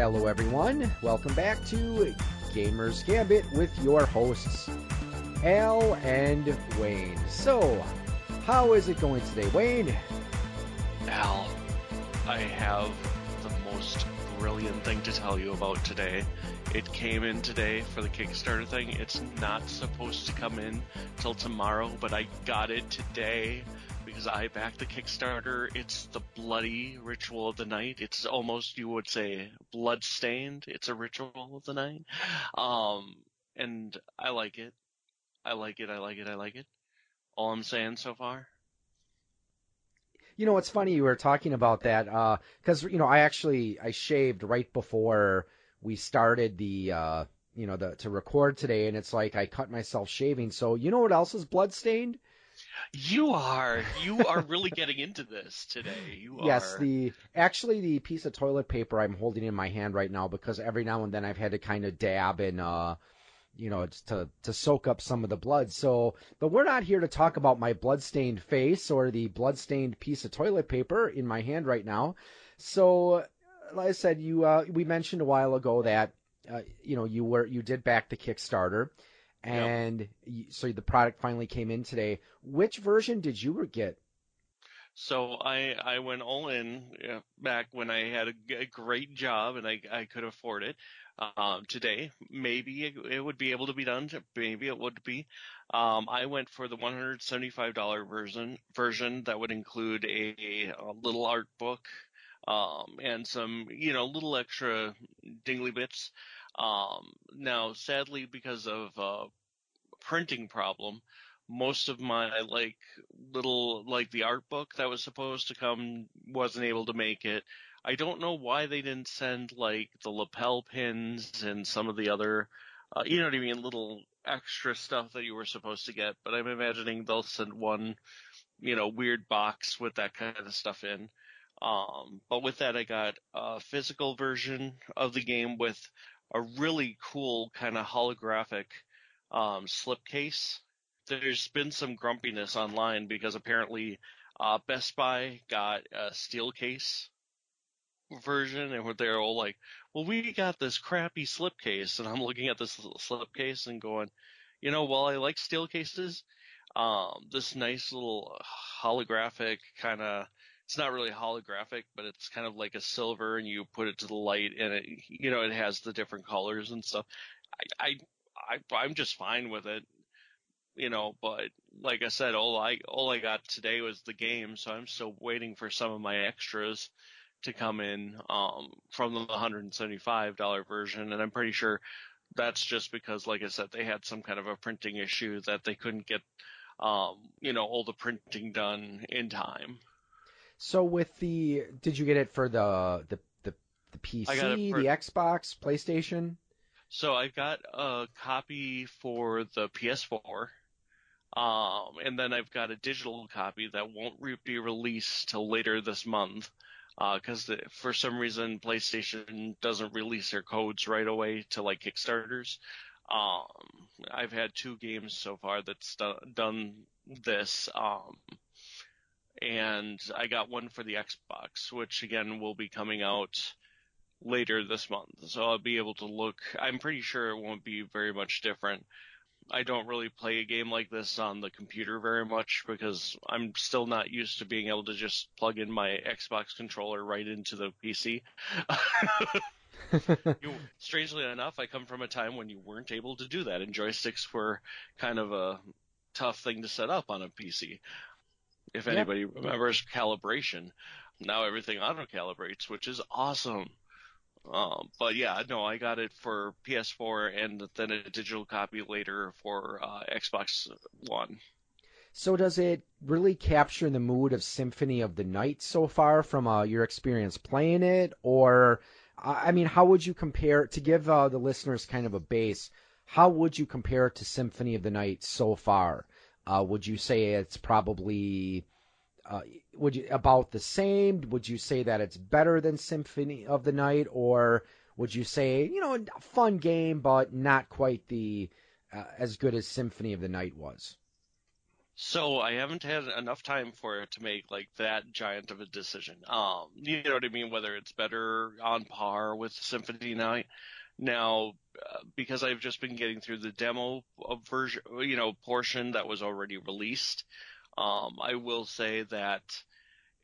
Hello, everyone. Welcome back to Gamers Gambit with your hosts, Al and Wayne. So, how is it going today, Wayne? Al, I have the most brilliant thing to tell you about today. It came in today for the Kickstarter thing. It's not supposed to come in till tomorrow, but I got it today I backed the Kickstarter. It's the bloody ritual of the night. It's almost you would say bloodstained. It's a ritual of the night. Um, and I like it. I like it. I like it. I like it. All I'm saying so far. You know, it's funny you were talking about that because you know I actually I shaved right before we started the uh, you know the to record today, and it's like I cut myself shaving. So you know what else is bloodstained? You are you are really getting into this today. You Yes, are. the actually the piece of toilet paper I'm holding in my hand right now because every now and then I've had to kind of dab and uh you know it's to to soak up some of the blood. So, but we're not here to talk about my bloodstained face or the bloodstained piece of toilet paper in my hand right now. So, like I said, you uh, we mentioned a while ago that uh, you know you were you did back the Kickstarter, and you, so the product finally came in today. Which version did you get? So I I went all in back when I had a great job and I I could afford it. Um, today maybe it, it would be able to be done. Maybe it would be. Um, I went for the $175 version version that would include a, a little art book um, and some you know little extra dingly bits. Um, now sadly because of uh, printing problem most of my like little like the art book that was supposed to come wasn't able to make it. I don't know why they didn't send like the lapel pins and some of the other, uh, you know what I mean, little extra stuff that you were supposed to get. But I'm imagining they'll send one, you know, weird box with that kind of stuff in. Um, but with that, I got a physical version of the game with a really cool kind of holographic um, slipcase there's been some grumpiness online because apparently uh, Best Buy got a steel case version and they're all like, well, we got this crappy slipcase. And I'm looking at this slipcase and going, you know, while I like steel cases, um, this nice little holographic kind of, it's not really holographic, but it's kind of like a silver and you put it to the light and it, you know, it has the different colors and stuff. I, I, I I'm just fine with it you know, but like I said, all I all I got today was the game, so I'm still waiting for some of my extras to come in um, from the $175 version, and I'm pretty sure that's just because, like I said, they had some kind of a printing issue that they couldn't get, um, you know, all the printing done in time. So with the, did you get it for the the the, the PC, I got it for- the Xbox, PlayStation? So I got a copy for the PS4. Um, and then I've got a digital copy that won't re- be released till later this month. because for some reason PlayStation doesn't release their codes right away to like Kickstarters. Um, I've had two games so far that's do- done this. Um, and I got one for the Xbox, which again will be coming out later this month. So I'll be able to look. I'm pretty sure it won't be very much different. I don't really play a game like this on the computer very much because I'm still not used to being able to just plug in my Xbox controller right into the PC. you, strangely enough, I come from a time when you weren't able to do that, and joysticks were kind of a tough thing to set up on a PC. If Yep. anybody remembers calibration, now everything auto calibrates, which is awesome. Um, but yeah, no, I got it for PS4 and then a digital copy later for uh, Xbox One. So does it really capture the mood of Symphony of the Night so far from uh, your experience playing it, or I I mean, how would you compare to give uh, the listeners kind of a base? How would you compare it to Symphony of the Night so far? Uh, would you say it's probably uh, would you about the same? Would you say that it's better than Symphony of the Night, or would you say you know a fun game but not quite the uh, as good as Symphony of the Night was? So I haven't had enough time for it to make like that giant of a decision. Um, you know what I mean? Whether it's better on par with Symphony Night. Now, uh, because I've just been getting through the demo version, you know, portion that was already released, um, I will say that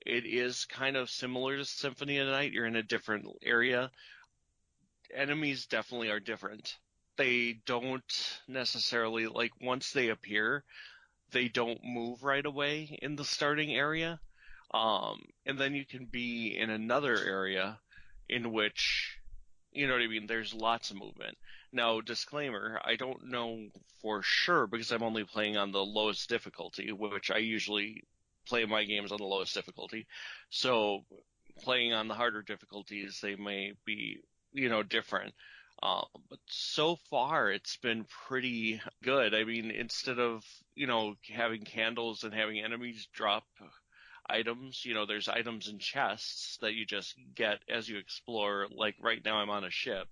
it is kind of similar to Symphony of the Night. You're in a different area. Enemies definitely are different. They don't necessarily like once they appear, they don't move right away in the starting area. Um, and then you can be in another area in which you know what I mean? There's lots of movement. Now, disclaimer, I don't know for sure because I'm only playing on the lowest difficulty, which I usually play my games on the lowest difficulty. So playing on the harder difficulties, they may be, you know, different. Uh, but so far, it's been pretty good. I mean, instead of, you know, having candles and having enemies drop items. You know, there's items in chests that you just get as you explore. Like right now, I'm on a ship.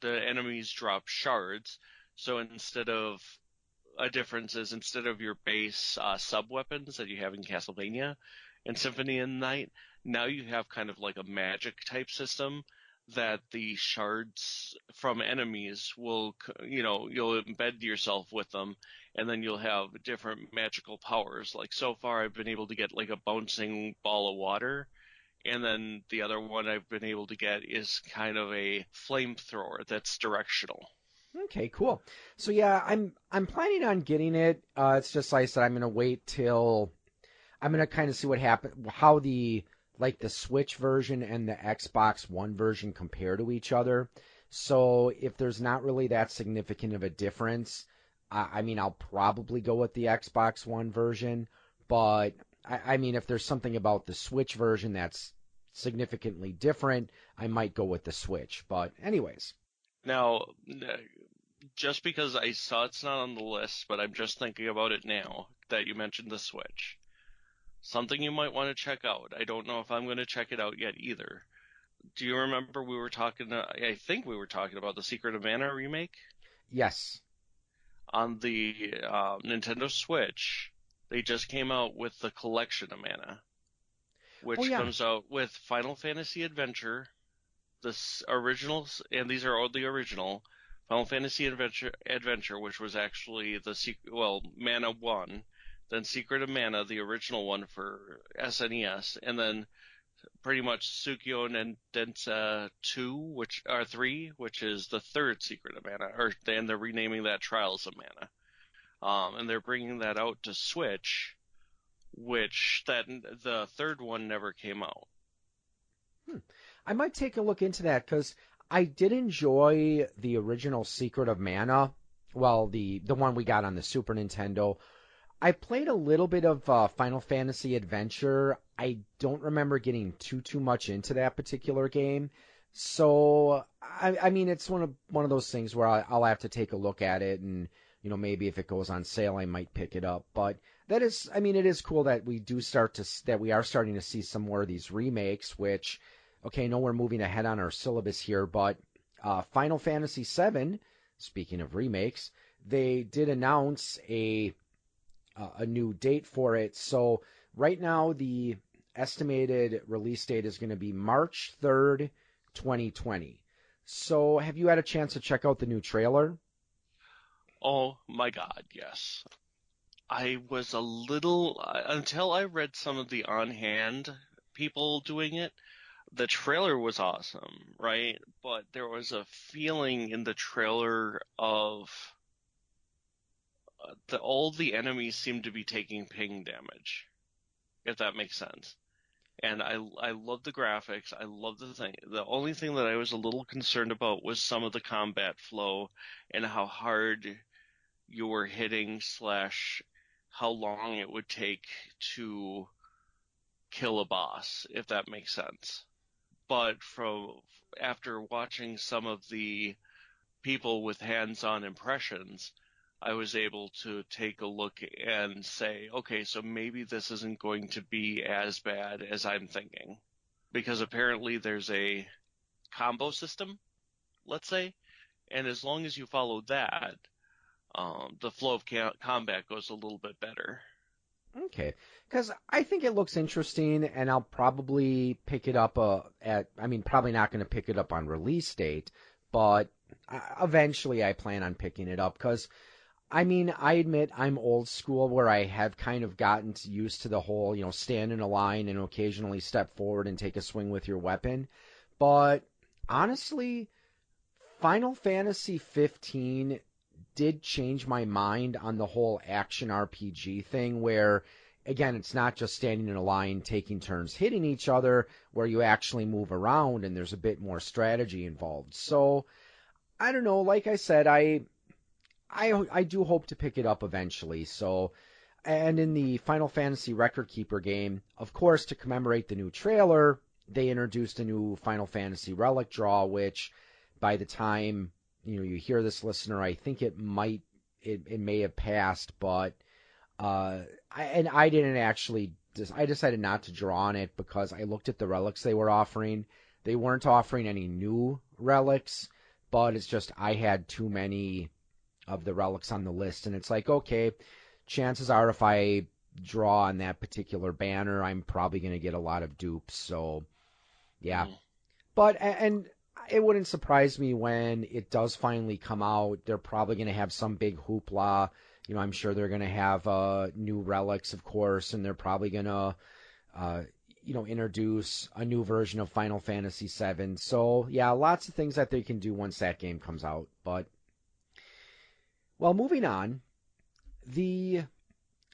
The enemies drop shards. So instead of a difference is instead of your base uh, sub weapons that you have in Castlevania and Symphony of the Night, now you have kind of like a magic type system that the shards from enemies will, you know, you'll embed yourself with them and then you'll have different magical powers. Like so far I've been able to get like a bouncing ball of water and then the other one I've been able to get is kind of a flamethrower that's directional. Okay, cool. So yeah, I'm I'm planning on getting it. Uh, it's just like I said, I'm gonna wait till I'm gonna kind of see what happens, how the like the Switch version and the Xbox One version compare to each other. So if there's not really that significant of a difference, I, I mean, I'll probably go with the Xbox One version. But I, I mean, if there's something about the Switch version that's significantly different, I might go with the Switch. But anyways. Now, just because I saw it's not on the list, but I'm just thinking about it now that you mentioned the Switch something you might want to check out. I don't know if I'm going to check it out yet either. Do you remember we were talking? Uh, I think we were talking about the Secret of Mana remake. Yes. On the uh, Nintendo Switch, they just came out with the Collection of Mana, which oh, yeah. comes out with Final Fantasy Adventure, the originals, and these are all the original. Final Fantasy Adventure, Adventure, which was actually the well, Mana One, then Secret of Mana, the original one for SNES, and then pretty much Tsukio and Densa 2, which are 3, which is the third Secret of Mana, or and they're renaming that Trials of Mana. Um, and they're bringing that out to Switch, which that the third one never came out. Hmm. I might take a look into that because I did enjoy the original Secret of Mana. Well, the the one we got on the Super Nintendo I played a little bit of uh, Final Fantasy Adventure. I don't remember getting too too much into that particular game. So I, I mean, it's one of one of those things where I, I'll have to take a look at it, and you know, maybe if it goes on sale, I might pick it up. But that is, I mean, it is cool that we do start to that we are starting to see some more of these remakes. Which, okay, I know we're moving ahead on our syllabus here, but uh, Final Fantasy VII. Speaking of remakes, they did announce a uh, a new date for it. So right now the estimated release date is going to be March 3rd, 2020. So have you had a chance to check out the new trailer? Oh my god, yes. I was a little until I read some of the on hand people doing it. The trailer was awesome, right? But there was a feeling in the trailer of the all the enemies seem to be taking ping damage, if that makes sense. And I I love the graphics. I love the thing. The only thing that I was a little concerned about was some of the combat flow and how hard you were hitting slash how long it would take to kill a boss, if that makes sense. But from after watching some of the people with hands-on impressions, I was able to take a look and say, okay, so maybe this isn't going to be as bad as I'm thinking. Because apparently there's a combo system, let's say, and as long as you follow that, um, the flow of ca- combat goes a little bit better. Okay, because I think it looks interesting, and I'll probably pick it up. Uh, at I mean, probably not going to pick it up on release date, but uh, eventually I plan on picking it up because. I mean, I admit I'm old school where I have kind of gotten used to the whole, you know, stand in a line and occasionally step forward and take a swing with your weapon. But honestly, Final Fantasy 15 did change my mind on the whole action RPG thing where again it's not just standing in a line taking turns hitting each other where you actually move around and there's a bit more strategy involved. So I don't know, like I said I I I do hope to pick it up eventually. So and in the Final Fantasy Record Keeper game, of course to commemorate the new trailer, they introduced a new Final Fantasy relic draw which by the time you know you hear this listener, I think it might it, it may have passed, but uh, I, and I didn't actually. I decided not to draw on it because I looked at the relics they were offering. They weren't offering any new relics, but it's just I had too many of the relics on the list, and it's like okay, chances are if I draw on that particular banner, I'm probably going to get a lot of dupes. So, yeah. Mm. But and it wouldn't surprise me when it does finally come out. They're probably going to have some big hoopla. You know, I'm sure they're going to have uh, new relics, of course, and they're probably going to, uh, you know, introduce a new version of Final Fantasy VII. So yeah, lots of things that they can do once that game comes out. But well, moving on, the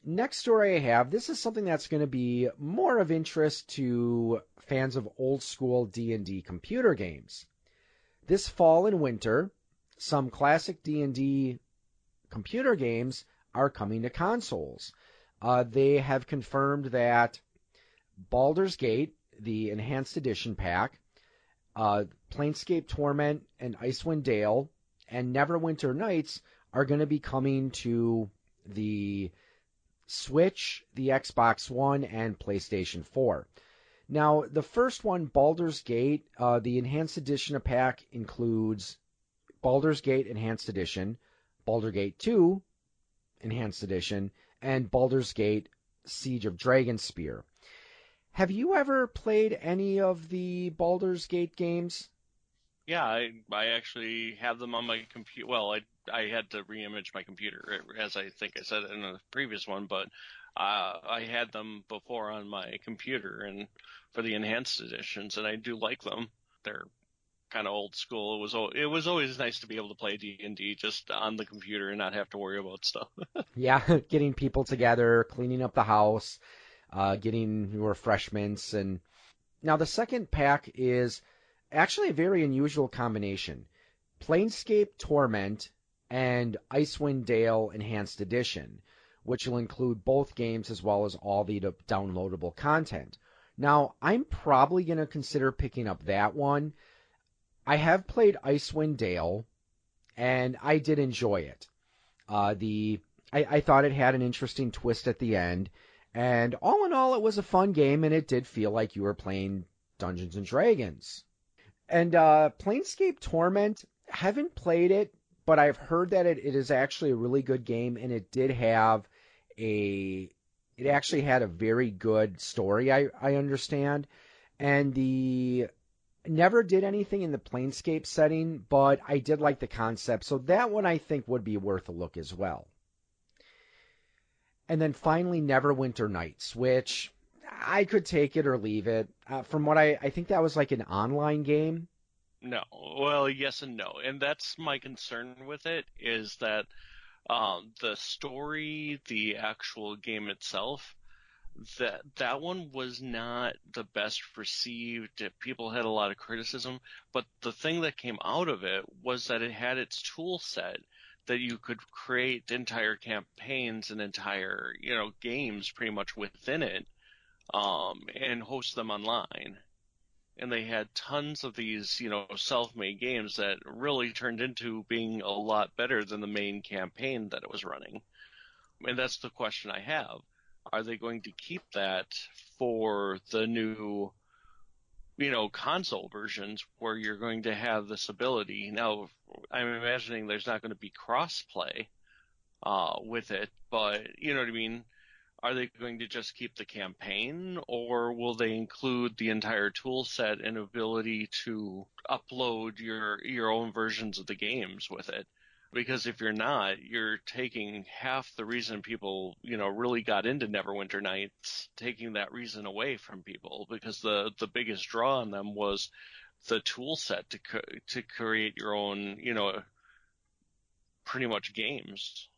next story I have, this is something that's going to be more of interest to fans of old school D&D computer games. This fall and winter, some classic D&D computer games are coming to consoles. Uh, they have confirmed that Baldur's Gate, the Enhanced Edition pack, uh, Planescape Torment and Icewind Dale, and Neverwinter Nights are going to be coming to the Switch, the Xbox One, and PlayStation 4. Now, the first one, Baldur's Gate, uh, the Enhanced Edition of pack includes Baldur's Gate Enhanced Edition, Baldur's Gate 2 Enhanced Edition, and Baldur's Gate Siege of Dragonspear. Have you ever played any of the Baldur's Gate games? Yeah, I I actually have them on my computer. Well, I I had to reimage my computer, as I think I said in the previous one, but uh, I had them before on my computer and for the enhanced editions, and I do like them. They're kind of old school. It was it was always nice to be able to play D and D just on the computer and not have to worry about stuff. yeah, getting people together, cleaning up the house, uh, getting refreshments, and now the second pack is actually a very unusual combination: Planescape Torment and Icewind Dale Enhanced Edition which will include both games as well as all the downloadable content. Now, I'm probably going to consider picking up that one. I have played Icewind Dale, and I did enjoy it. Uh, the I, I thought it had an interesting twist at the end, and all in all, it was a fun game, and it did feel like you were playing Dungeons and Dragons. And uh, Planescape Torment, haven't played it, but I've heard that it, it is actually a really good game, and it did have a it actually had a very good story I, I understand. And the never did anything in the planescape setting but i did like the concept. So that one i think would be worth a look as well. And then finally neverwinter nights which i could take it or leave it. Uh, from what I, I think that was like an online game no. Well yes and no. And that's my concern with it is that um, the story, the actual game itself, that that one was not the best received. People had a lot of criticism, but the thing that came out of it was that it had its tool set that you could create entire campaigns and entire you know games pretty much within it um, and host them online and they had tons of these, you know, self-made games that really turned into being a lot better than the main campaign that it was running. And that's the question I have. Are they going to keep that for the new, you know, console versions where you're going to have this ability? Now, I'm imagining there's not going to be cross-play uh, with it, but you know what I mean. Are they going to just keep the campaign or will they include the entire tool set and ability to upload your your own versions of the games with it? Because if you're not, you're taking half the reason people, you know, really got into Neverwinter Nights, taking that reason away from people because the the biggest draw on them was the tool set to to create your own, you know, pretty much games.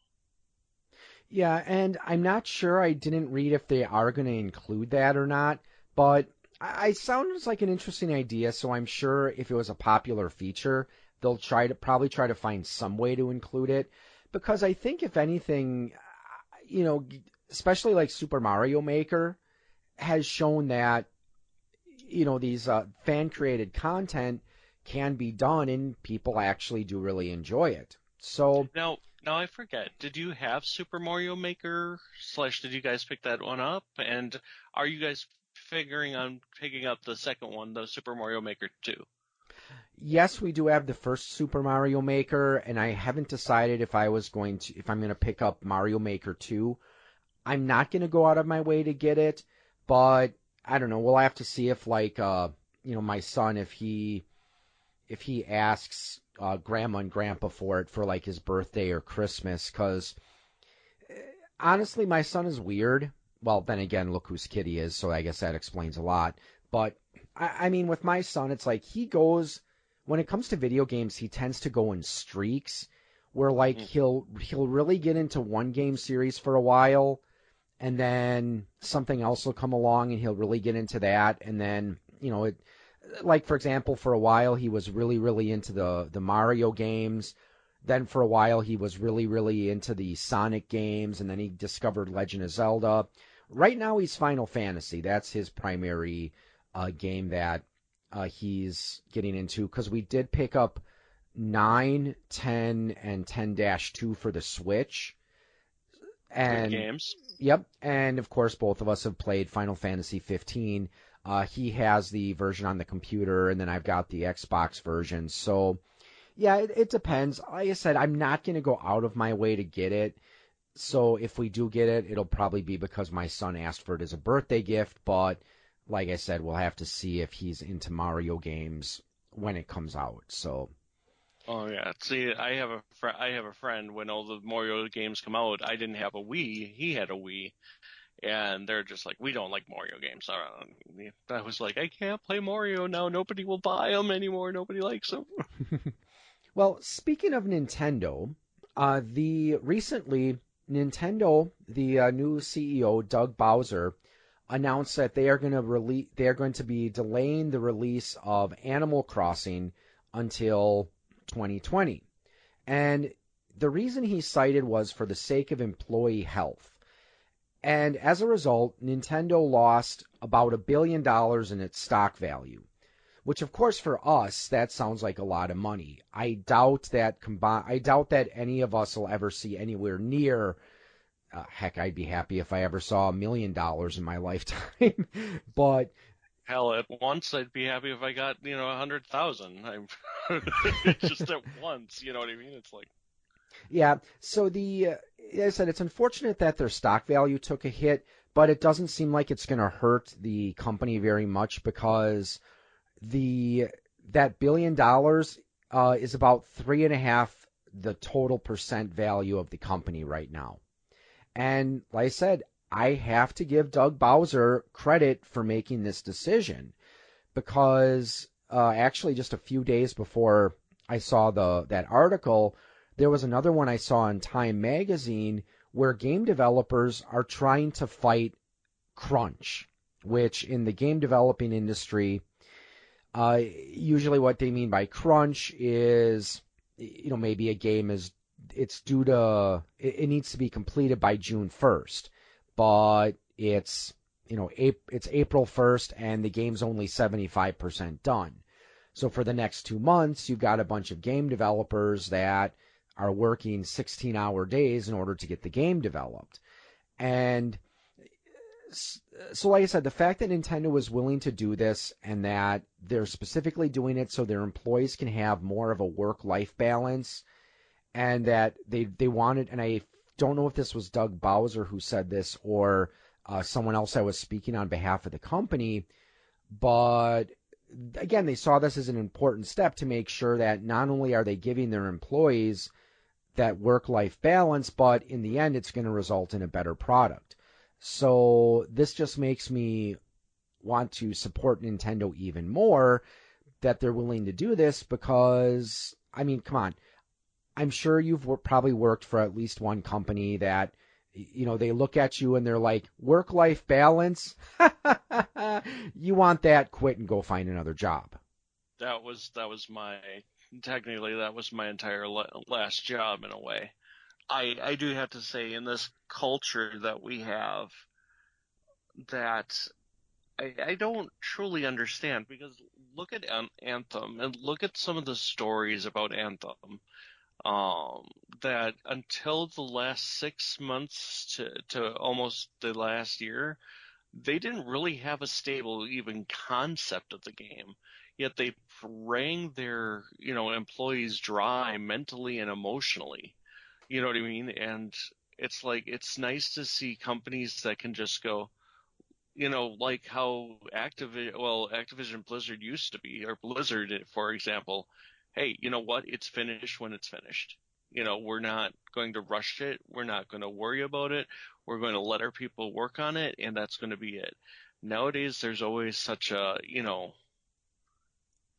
Yeah, and I'm not sure. I didn't read if they are going to include that or not, but I, I sounds like an interesting idea. So I'm sure if it was a popular feature, they'll try to probably try to find some way to include it. Because I think if anything, you know, especially like Super Mario Maker has shown that you know these uh, fan created content can be done and people actually do really enjoy it. So now now I forget. Did you have Super Mario Maker slash? Did you guys pick that one up? And are you guys figuring on picking up the second one, the Super Mario Maker two? Yes, we do have the first Super Mario Maker, and I haven't decided if I was going to if I'm going to pick up Mario Maker two. I'm not going to go out of my way to get it, but I don't know. We'll have to see if like uh you know my son if he if he asks uh, grandma and grandpa for it for like his birthday or Christmas because eh, honestly, my son is weird. Well, then again, look whose kid he is, so I guess that explains a lot. But I, I mean, with my son, it's like he goes when it comes to video games, he tends to go in streaks where like mm. he'll he'll really get into one game series for a while and then something else will come along and he'll really get into that and then you know it like for example, for a while he was really really into the the Mario games. Then for a while he was really really into the Sonic games, and then he discovered Legend of Zelda. Right now he's Final Fantasy. That's his primary uh, game that uh, he's getting into because we did pick up 9, 10, and 10-2 for the Switch. And Good games. Yep, and of course both of us have played Final Fantasy 15 uh, he has the version on the computer, and then I've got the Xbox version. So, yeah, it, it depends. Like I said, I'm not going to go out of my way to get it. So if we do get it, it'll probably be because my son asked for it as a birthday gift. But like I said, we'll have to see if he's into Mario games when it comes out. So. Oh yeah. See, I have a fr- I have a friend. When all the Mario games come out, I didn't have a Wii. He had a Wii, and they're just like, we don't like Mario games. I was like, I can't play Mario now. Nobody will buy them anymore. Nobody likes them. well, speaking of Nintendo, uh, the recently Nintendo, the uh, new CEO Doug Bowser, announced that they are going to release. They are going to be delaying the release of Animal Crossing until 2020, and the reason he cited was for the sake of employee health. And as a result, Nintendo lost about a billion dollars in its stock value, which of course for us that sounds like a lot of money. I doubt that combine I doubt that any of us will ever see anywhere near uh, heck, I'd be happy if I ever saw a million dollars in my lifetime. but hell, at once I'd be happy if I got you know a hundred thousand. I'm just at once. You know what I mean? It's like yeah. So the uh, I said it's unfortunate that their stock value took a hit, but it doesn't seem like it's going to hurt the company very much because the that billion dollars uh, is about three and a half the total percent value of the company right now. And like I said, I have to give Doug Bowser credit for making this decision because uh, actually just a few days before I saw the that article, there was another one I saw in Time Magazine where game developers are trying to fight crunch, which in the game developing industry, uh, usually what they mean by crunch is, you know, maybe a game is it's due to it, needs to be completed by June 1st, but it's you know it's April 1st and the game's only 75% done. So for the next two months, you've got a bunch of game developers that are working 16 hour days in order to get the game developed. And so, like I said, the fact that Nintendo was willing to do this and that they're specifically doing it so their employees can have more of a work life balance and that they, they wanted, and I don't know if this was Doug Bowser who said this or uh, someone else I was speaking on behalf of the company, but again, they saw this as an important step to make sure that not only are they giving their employees that work life balance, but in the end, it's going to result in a better product. So this just makes me want to support Nintendo even more that they're willing to do this because, I mean, come on. I'm sure you've probably worked for at least one company that, you know, they look at you and they're like, work life balance? you want that, quit and go find another job. That was, that was my, technically, that was my entire last job in a way. I, I do have to say, in this culture that we have, that I, I don't truly understand because look at Anthem and look at some of the stories about Anthem. Um, that until the last six months to, to almost the last year, they didn't really have a stable even concept of the game. Yet they wrung their, you know, employees dry mentally and emotionally. You know what I mean? And it's like, it's nice to see companies that can just go, you know, like how Activision, well, Activision Blizzard used to be, or Blizzard, for example. Hey, you know what? It's finished when it's finished. You know, we're not going to rush it. We're not going to worry about it. We're going to let our people work on it, and that's going to be it. Nowadays, there's always such a, you know,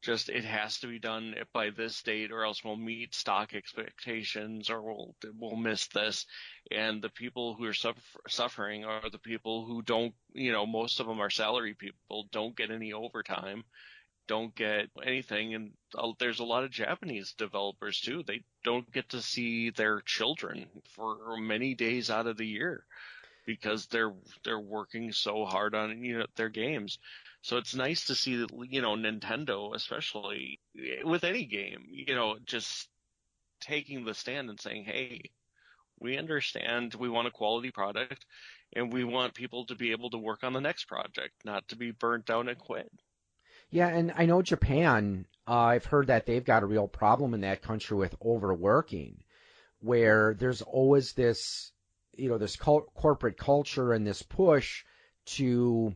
just it has to be done by this date or else we'll meet stock expectations or we'll we'll miss this. And the people who are suffer, suffering are the people who don't you know most of them are salary people don't get any overtime don't get anything. And uh, there's a lot of Japanese developers too. They don't get to see their children for many days out of the year because they're they're working so hard on you know their games so it's nice to see that, you know, Nintendo, especially with any game, you know, just taking the stand and saying, hey, we understand we want a quality product and we want people to be able to work on the next project, not to be burnt out and quit. Yeah, and I know Japan, uh, I've heard that they've got a real problem in that country with overworking, where there's always this, you know, this corporate culture and this push to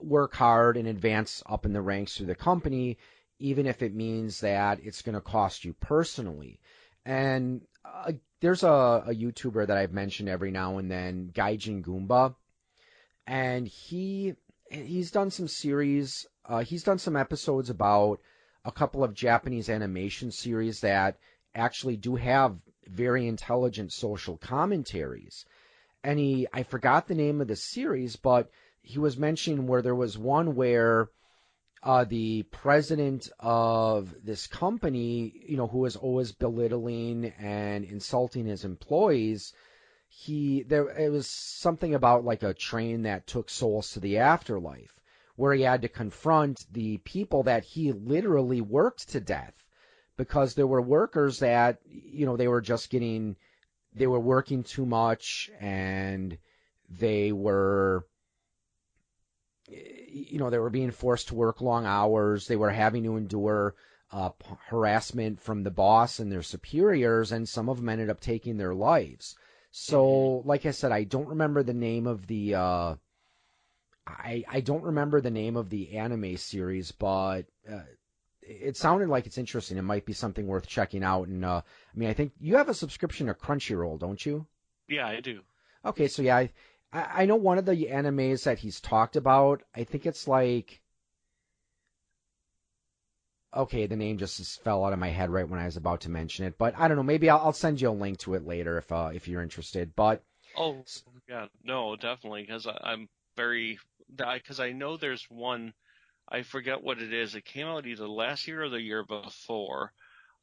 work hard and advance up in the ranks through the company, even if it means that it's going to cost you personally. And uh, there's a, a, YouTuber that I've mentioned every now and then, Gaijin Goomba, and he he's done some series. Uh, he's done some episodes about a couple of Japanese animation series that actually do have very intelligent social commentaries. And he, I forgot the name of the series, but he was mentioning where there was one where uh, the president of this company, you know, who was always belittling and insulting his employees, he there it was something about like a train that took souls to the afterlife, where he had to confront the people that he literally worked to death, because there were workers that you know they were just getting, they were working too much and they were you know, they were being forced to work long hours. They were having to endure uh, harassment from the boss and their superiors, and some of them ended up taking their lives. So, mm-hmm. like I said, I don't remember the name of the. Uh, I I don't remember the name of the anime series, but uh, it sounded like it's interesting. It might be something worth checking out. And uh, I mean, I think you have a subscription to Crunchyroll, don't you? Yeah, I do. Okay, so yeah, I, I, know one of the animes that he's talked about. I think it's like okay, the name just fell out of my head right when I was about to mention it. But I don't know. Maybe I'll, I'll send you a link to it later if uh, if you're interested. But oh yeah, no, definitely because I'm very because I know there's one. I forget what it is. It came out either last year or the year before.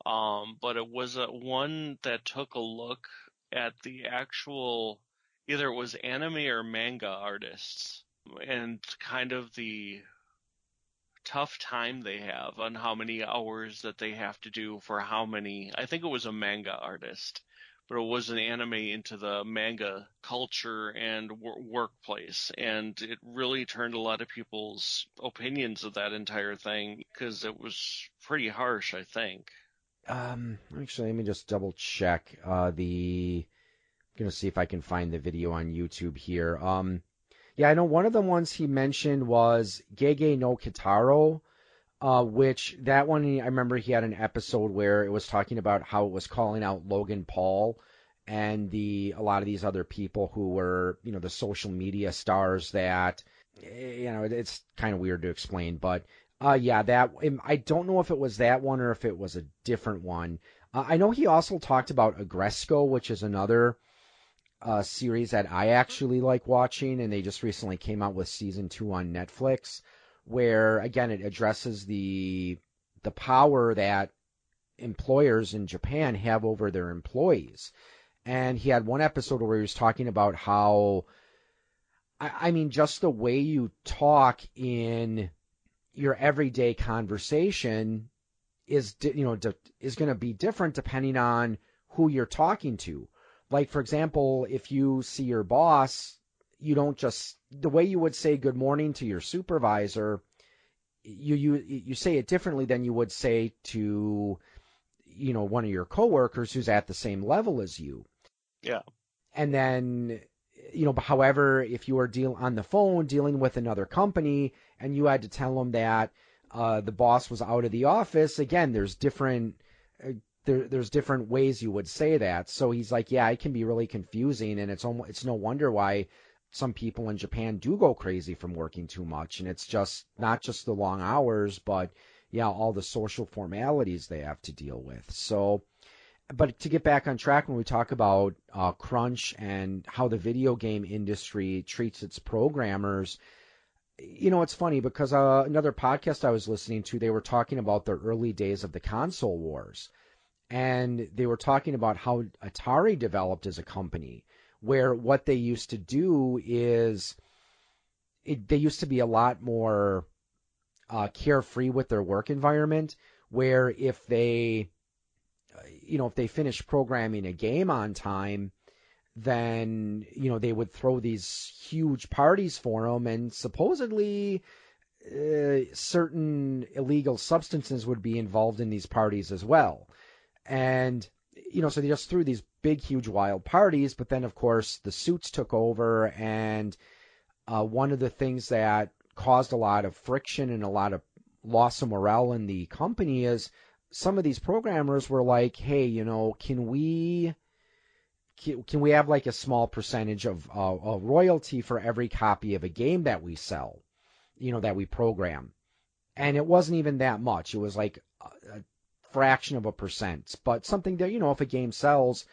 Um, but it was a one that took a look at the actual either it was anime or manga artists and kind of the tough time they have on how many hours that they have to do for how many I think it was a manga artist but it was an anime into the manga culture and wor- workplace and it really turned a lot of people's opinions of that entire thing because it was pretty harsh I think um actually let me just double check uh the gonna see if I can find the video on YouTube here. Um, yeah, I know one of the ones he mentioned was Gege no Kitaro, uh, which that one I remember he had an episode where it was talking about how it was calling out Logan Paul and the a lot of these other people who were you know the social media stars that you know it's kind of weird to explain, but uh, yeah, that I don't know if it was that one or if it was a different one. Uh, I know he also talked about Aggretsuko, which is another uh, series that I actually like watching, and they just recently came out with season two on Netflix, where again it addresses the the power that employers in Japan have over their employees. And he had one episode where he was talking about how, I, I mean, just the way you talk in your everyday conversation is you know is going to be different depending on who you're talking to. Like for example, if you see your boss, you don't just the way you would say good morning to your supervisor, you you you say it differently than you would say to you know one of your coworkers who's at the same level as you. Yeah. And then you know, however, if you are deal on the phone dealing with another company and you had to tell them that uh, the boss was out of the office, again, there's different uh, there, there's different ways you would say that. So he's like, yeah, it can be really confusing, and it's almost, it's no wonder why some people in Japan do go crazy from working too much, and it's just not just the long hours, but yeah, all the social formalities they have to deal with. So but to get back on track when we talk about uh, crunch and how the video game industry treats its programmers you know it's funny because uh, another podcast i was listening to they were talking about the early days of the console wars and they were talking about how atari developed as a company where what they used to do is it, they used to be a lot more uh, carefree with their work environment where if they you know, if they finished programming a game on time, then you know they would throw these huge parties for them, and supposedly uh, certain illegal substances would be involved in these parties as well. And you know, so they just threw these big, huge, wild parties. But then, of course, the suits took over, and uh, one of the things that caused a lot of friction and a lot of loss of morale in the company is some of these programmers were like, hey, you know, can we can we have like a small percentage of uh, a royalty for every copy of a game that we sell, you know, that we program? And it wasn't even that much. It was like a fraction of a percent, but something that you know, if a game sells,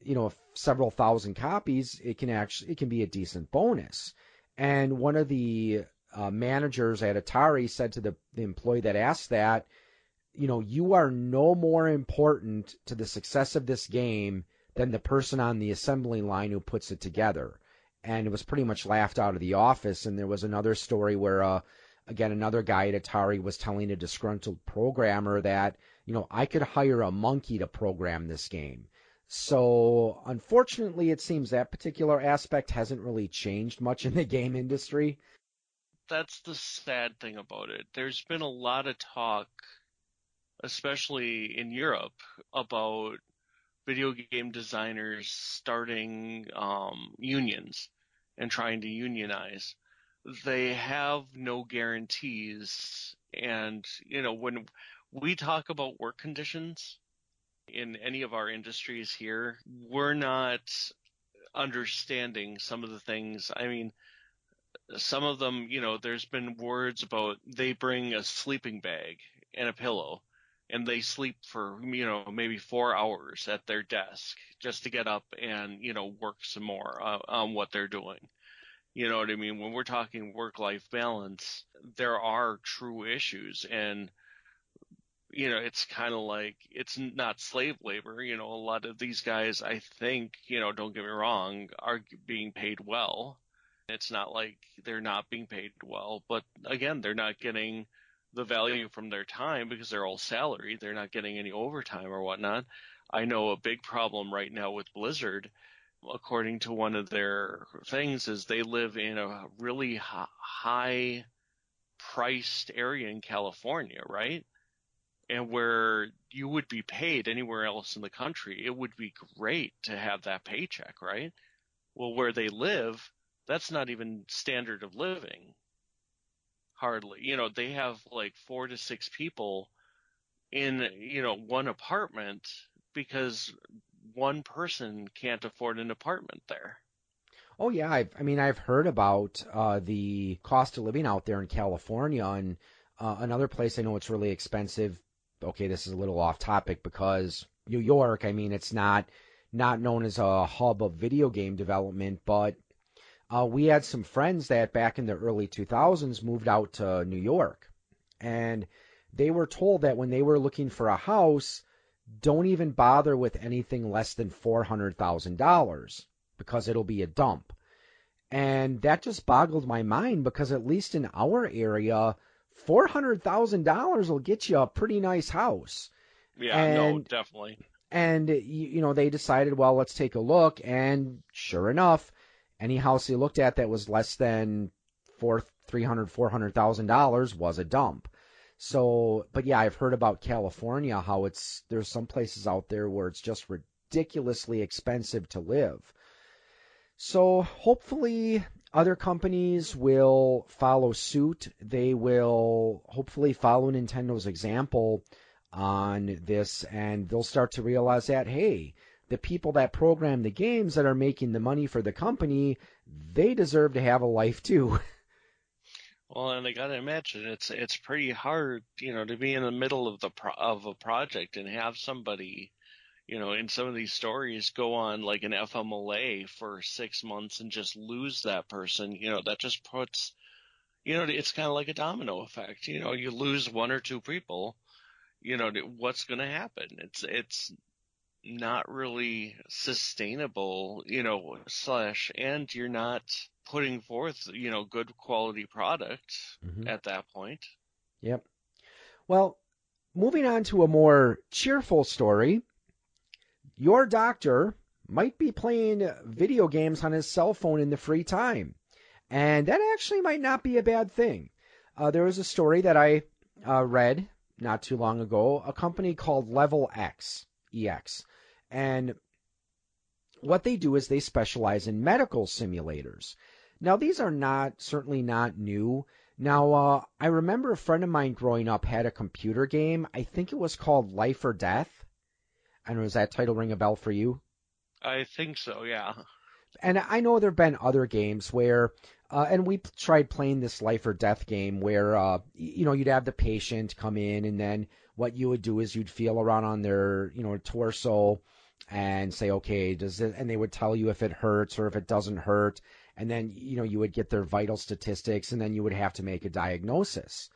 you know, several thousand copies, it can actually it can be a decent bonus. And one of the uh, managers at Atari said to the, the employee that asked that, you know, you are no more important to the success of this game than the person on the assembly line who puts it together. And it was pretty much laughed out of the office. And there was another story where, uh, again, another guy at Atari was telling a disgruntled programmer that, you know, I could hire a monkey to program this game. So, unfortunately, it seems that particular aspect hasn't really changed much in the game industry. That's the sad thing about it. There's been a lot of talk especially in Europe, about video game designers starting um, unions and trying to unionize. They have no guarantees. And, you know, when we talk about work conditions in any of our industries here, we're not understanding some of the things. I mean, some of them, you know, there's been words about they bring a sleeping bag and a pillow and they sleep for you know maybe four hours at their desk just to get up and you know work some more uh, on what they're doing. You know what i mean? When we're talking work life balance there are true issues and you know it's kind of like it's not slave labor you know a lot of these guys i think you know don't get me wrong are being paid well it's not like they're not being paid well but again they're not getting the value from their time because they're all salary. They're not getting any overtime or whatnot. I know a big problem right now with Blizzard, according to one of their things, is they live in a really high priced area in California, right? And where you would be paid anywhere else in the country, it would be great to have that paycheck, right? Well, where they live, that's not even standard of living. Hardly. You know, they have like four to six people in, you know, one apartment because one person can't afford an apartment there. Oh yeah, I've, I mean I've heard about uh, the cost of living out there in California, and uh, another place I know it's really expensive. Okay, this is a little off topic because New York. I mean, it's not not known as a hub of video game development, but uh, we had some friends that back in the early 2000s moved out to New York, and they were told that when they were looking for a house, don't even bother with anything less than four hundred thousand dollars because it'll be a dump. And that just boggled my mind because at least in our area, four hundred thousand dollars will get you a pretty nice house. Yeah, and, no, definitely. And you, you know, they decided, well, let's take a look, and sure enough, any house they looked at that was less than four, three hundred, four hundred thousand dollars was a dump. So, but yeah, I've heard about California how it's there's some places out there where it's just ridiculously expensive to live. So hopefully other companies will follow suit. They will hopefully follow Nintendo's example on this and they'll start to realize that, hey, the people that program the games that are making the money for the company, they deserve to have a life too. Well, and I gotta imagine it's it's pretty hard, you know, to be in the middle of the pro- of a project and have somebody you know, in some of these stories go on like an FMLA for six months and just lose that person, you know, that just puts, you know, it's kind of like a domino effect. You know, you lose one or two people, you know, what's going to happen? It's, it's not really sustainable, you know, slash, and you're not putting forth, you know, good quality product mm-hmm. at that point. Yep. Well, moving on to a more cheerful story your doctor might be playing video games on his cell phone in the free time. And that actually might not be a bad thing. Uh, there was a story that I uh, read not too long ago, a company called Level X, EX. And what they do is they specialize in medical simulators. Now, these are not, certainly not new. Now, uh, I remember a friend of mine growing up had a computer game. I think it was called Life or Death. I don't know, does that title ring a bell for you? I think so, yeah. And I know there have been other games where, uh, and we tried playing this life or death game where, uh, you know, you'd have the patient come in and then what you would do is you'd feel around on their, you know, torso and say, okay, does it, and they would tell you if it hurts or if it doesn't hurt. And then, you know, you would get their vital statistics and then you would have to make a diagnosis.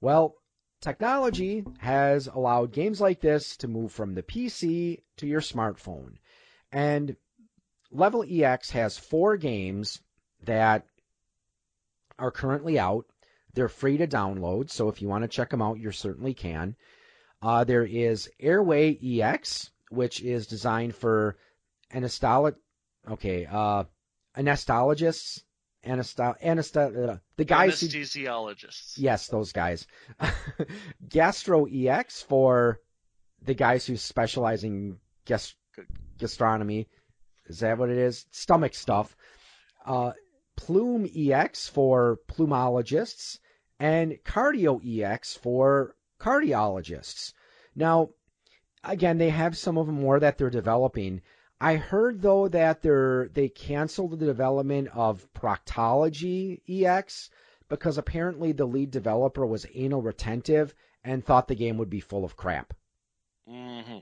Well, Technology has allowed games like this to move from the PC to your smartphone. And Level EX has four games that are currently out. They're free to download, so if you want to check them out, you certainly can. Uh, there is Airway EX, which is designed for anesthesiologists. Okay, uh, anesthesiologists anesthesia, anesthesia, uh, the guys anesthesiologists. Who, yes, those guys. Gastro EX for the guys who specialize in gast- gastronomy. Is that what it is? Stomach stuff. Uh, Plume EX for plumologists and Cardio EX for cardiologists. Now, again, they have some of them more that they're developing. I heard though that they're they canceled the development of Proctology EX because apparently the lead developer was anal retentive and thought the game would be full of crap. Mm-hmm.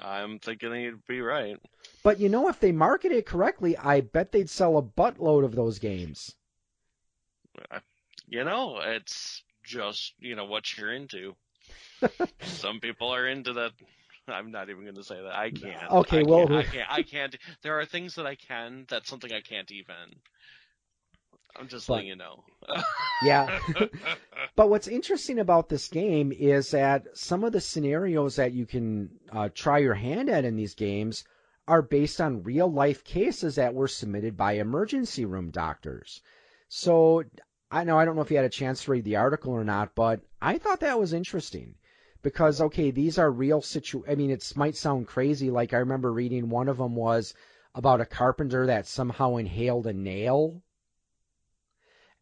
I'm thinking he'd be right. But you know, if they market it correctly, I bet they'd sell a buttload of those games. You know, it's just you know what you're into. Some people are into that I'm not even going to say that. I can't. Okay, I well, can't, I can't. I can't. There are things that I can. That's something I can't even. I'm just but, letting you know. yeah. but what's interesting about this game is that some of the scenarios that you can uh, try your hand at in these games are based on real life cases that were submitted by emergency room doctors. So I know I don't know if you had a chance to read the article or not, but I thought that was interesting because okay, these are real situ. I mean, it might sound crazy. Like I remember reading one of them was about a carpenter that somehow inhaled a nail,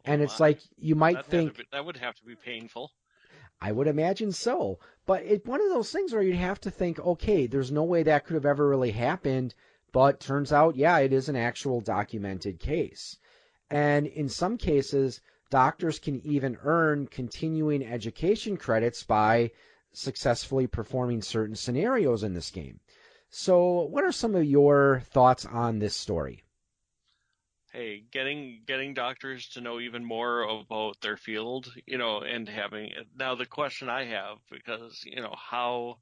oh, and it's wow. like you might That, had think be- that would have to be painful. I would imagine so. But it's one of those things where you'd have to think, okay, there's no way that could have ever really happened. But turns out, yeah, it is an actual documented case. And in some cases, doctors can even earn continuing education credits by successfully performing certain scenarios in this game. So, what are some of your thoughts on this story? hey, getting getting doctors to know even more about their field, you know, and having now the question I have because you know how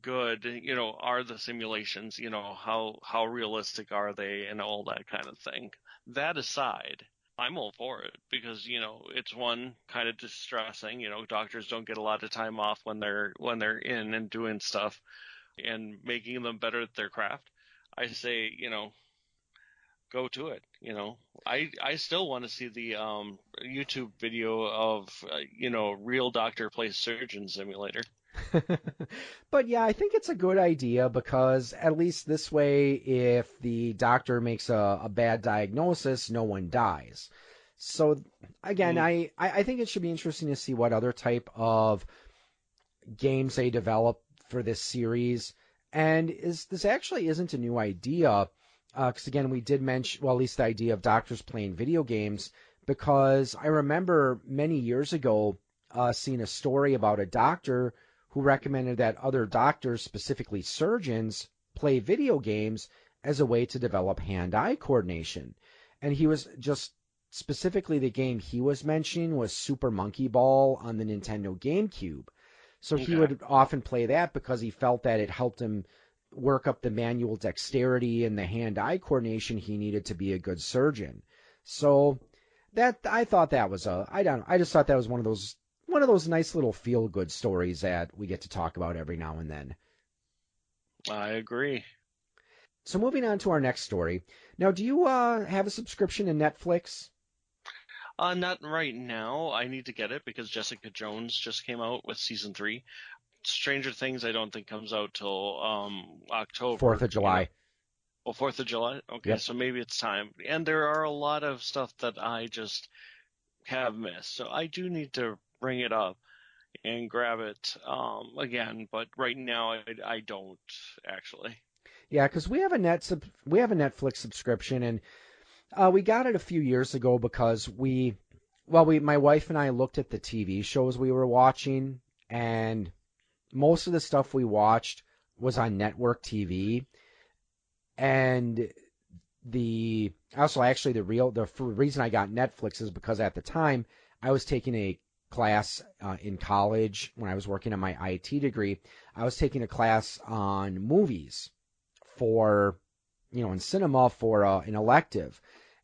good you know are the simulations, you know how how realistic are they, and all that kind of thing. That aside. I'm all for it because you know it's one kind of distressing. You know, doctors don't get a lot of time off when they're when they're in and doing stuff and making them better at their craft. I say, you know, go to it. You know, I I still want to see the um, YouTube video of uh, you know real doctor plays surgeon simulator. but yeah, I think it's a good idea because at least this way, if the doctor makes a, a bad diagnosis, no one dies. So again, Mm. I, I think it should be interesting to see what other type of games they develop for this series. And is this actually isn't a new idea? Because again, we did mention, well, at least the idea of doctors playing video games. Because I remember many years ago uh, seeing a story about a doctor who recommended that other doctors, specifically surgeons, play video games as a way to develop hand-eye coordination. And he was just specifically the game he was mentioning was Super Monkey Ball on the Nintendo GameCube. So he would often play that because he felt that it helped him work up the manual dexterity and the hand-eye coordination he needed to be a good surgeon. So that I thought that was a I don't I just thought that was one of those one of those nice little feel good stories that we get to talk about every now and then. I agree. So moving on to our next story. Now, do you uh, have a subscription to Netflix? Uh, not right now. I need to get it because Jessica Jones just came out with season three. Stranger Things, I don't think comes out till um October. Fourth of July. Oh, Fourth of July. Okay, Yep. so maybe it's time. And there are a lot of stuff that I just have missed, so I do need to bring it up and grab it um again. But right now, I, I don't actually. Yeah, because we have a net sub- we have a Netflix subscription, and uh, we got it a few years ago because we, well, we my wife and I looked at the TV shows we were watching, and most of the stuff we watched was on network TV, and the also actually the real the reason I got Netflix is because at the time I was taking a class uh, in college when I was working on my IT degree. I was taking a class on movies for you know in cinema for uh, an elective,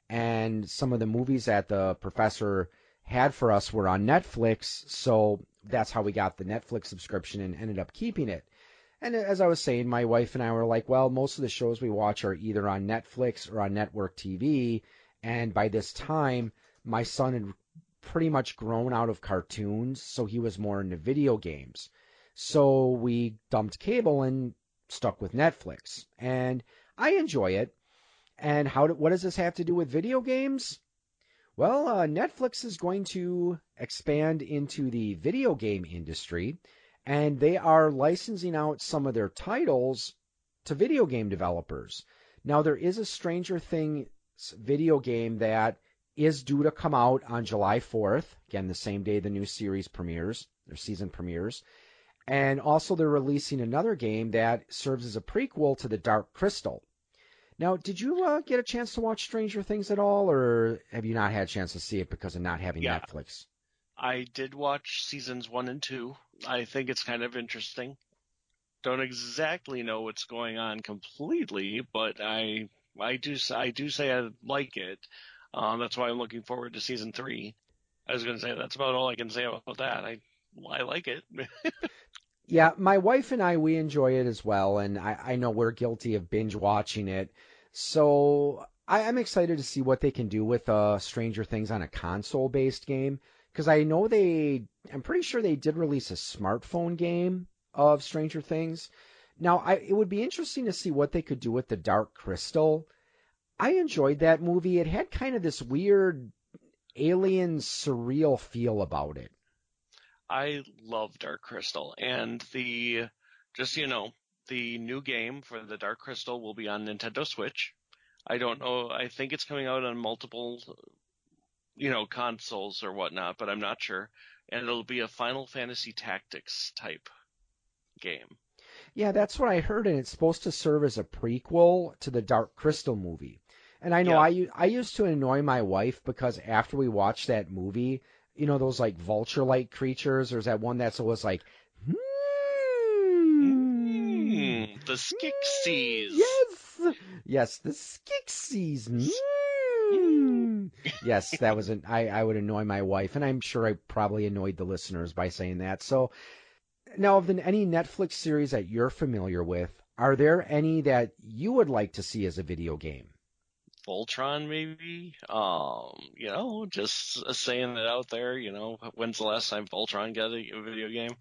and some of the movies that the professor had for us were on Netflix, so that's how we got the Netflix subscription and ended up keeping it. And as I was saying, my wife and I were like, well, most of the shows we watch are either on Netflix or on network TV. And by this time, my son had pretty much grown out of cartoons, so he was more into video games. So we dumped cable and stuck with Netflix. And I enjoy it. And how do, what does this have to do with video games? Well, uh, Netflix is going to expand into the video game industry, and they are licensing out some of their titles to video game developers. Now, there is a Stranger Things video game that is due to come out on July 4th, again, the same day the new series premieres, their season premieres. And also, they're releasing another game that serves as a prequel to The Dark Crystal. Now, did you uh, get a chance to watch Stranger Things at all, or have you not had a chance to see it because of not having Yeah. Netflix? I did watch seasons one and two. I think it's kind of interesting. Don't exactly know what's going on completely, but I I do I do say I like it. Um, that's why I'm looking forward to season three. I was going to say that's about all I can say about that. I I like it. Yeah, my wife and I we enjoy it as well, and I, I know we're guilty of binge watching it. So I, I'm excited to see what they can do with uh, Stranger Things on a console based game because I know they I'm pretty sure they did release a smartphone game of Stranger Things. Now, I, it would be interesting to see what they could do with the Dark Crystal. I enjoyed that movie. It had kind of this weird alien surreal feel about it. I love Dark Crystal and the just you know, the new game for the Dark Crystal will be on Nintendo Switch. I don't know. I think it's coming out on multiple, you know, consoles or whatnot, but I'm not sure. And it'll be a Final Fantasy Tactics type game. Yeah, that's what I heard, and it's supposed to serve as a prequel to the Dark Crystal movie. And I know Yeah. I I used to annoy my wife because after we watched that movie, you know those like vulture-like creatures. There's that one that's always like, hmm, Mm, the Skeksis. yes, yes, the Skeksis. Mm. yes, that was an I I would annoy my wife, and I'm sure I probably annoyed the listeners by saying that. So now, of the, any Netflix series that you're familiar with, are there any that you would like to see as a video game? Voltron, maybe. Um, you know, just saying it out there. You know, when's the last time Voltron got a, video game?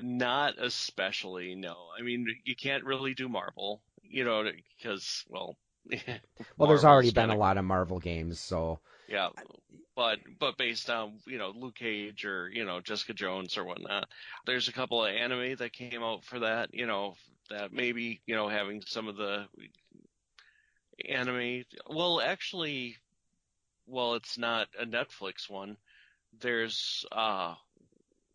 Not especially. No, I mean, you can't really do Marvel. You know, because well, Well, there's already been a lot of Marvel games, so Yeah, but but based on you know Luke Cage or you know Jessica Jones or whatnot, there's a couple of anime that came out for that. You know that maybe you know having some of the anime. Well, actually, well, it's not a Netflix one. There's uh,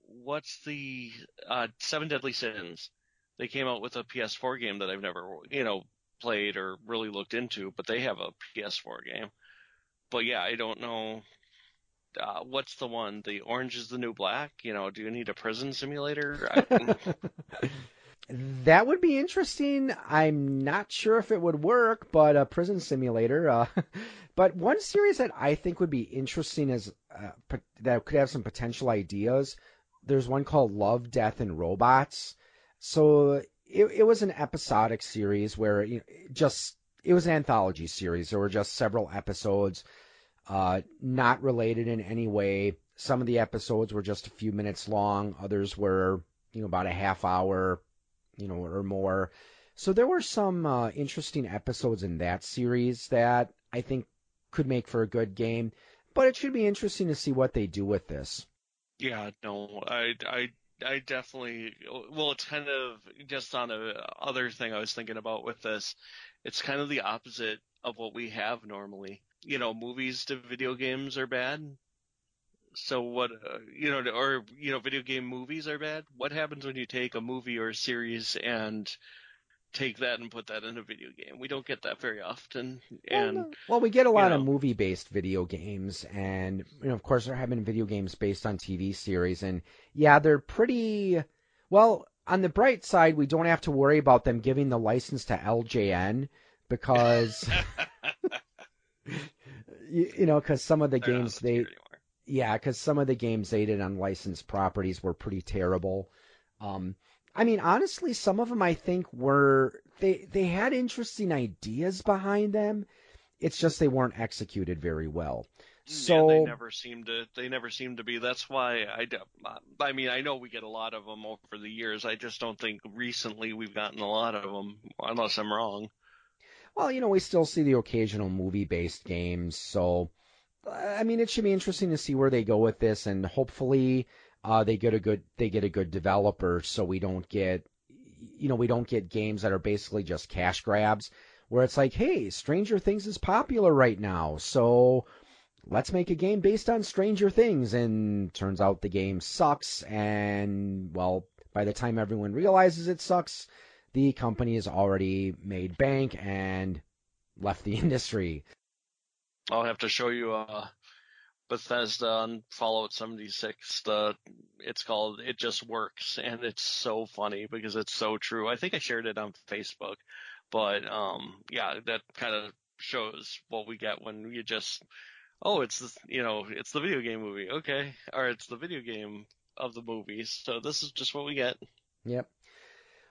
what's the uh Seven Deadly Sins? They came out with a PS4 game that I've never you know played or really looked into, but they have a PS4 game but yeah, I don't know. Uh, what's the one? The Orange is the New Black? You know, do you need a prison simulator? I, that would be interesting. I'm not sure if it would work, but a prison simulator. Uh, but one series that I think would be interesting is uh, that could have some potential ideas. There's one called Love, Death, and Robots. So it, it was an episodic series where you know, just it was an anthology series. There were just several episodes, uh, not related in any way. Some of the episodes were just a few minutes long. Others were, you know, about a half hour, you know, or more. So there were some uh, interesting episodes in that series that I think could make for a good game. But it should be interesting to see what they do with this. yeah, no, I, I, I definitely. Well, it's kind of just on a other thing I was thinking about with this. It's kind of the opposite of what we have normally. You know, movies to video games are bad. So what, uh, you know, or you know, video game movies are bad. What happens when you take a movie or a series and take that and put that in a video game? We don't get that very often, and well, no. well, we get a lot you of movie-based video games, and you know, of course, there have been video games based on TV series, and yeah, they're pretty. Well, on the bright side, we don't have to worry about them giving the license to LJN because you, you know, because some of the they're games on the tier they. Yeah, because some of the games they did on licensed properties were pretty terrible. Um, I mean, honestly, some of them I think were they they had interesting ideas behind them. It's just they weren't executed very well. So yeah, they never seem to. They never seem to be. That's why I I mean, I know we get a lot of them over the years. I just don't think recently we've gotten a lot of them, unless I'm wrong. well, you know, we still see the occasional movie-based games. So, I mean, it should be interesting to see where they go with this, and hopefully, uh, they get a good they get a good developer, so we don't get you know we don't get games that are basically just cash grabs, where it's like, hey, Stranger Things is popular right now, so let's make a game based on Stranger Things, and turns out the game sucks, and well, by the time everyone realizes it sucks, the company has already made bank and left the industry. I'll have to show you uh, Bethesda on Fallout 76. The it's called It Just Works, and it's so funny because it's so true. I think I shared it on Facebook, but um, yeah, that kind of shows what we get when you just oh, it's this, you know, it's the video game movie, okay, or it's the video game of the movies. So this is just what we get. Yep.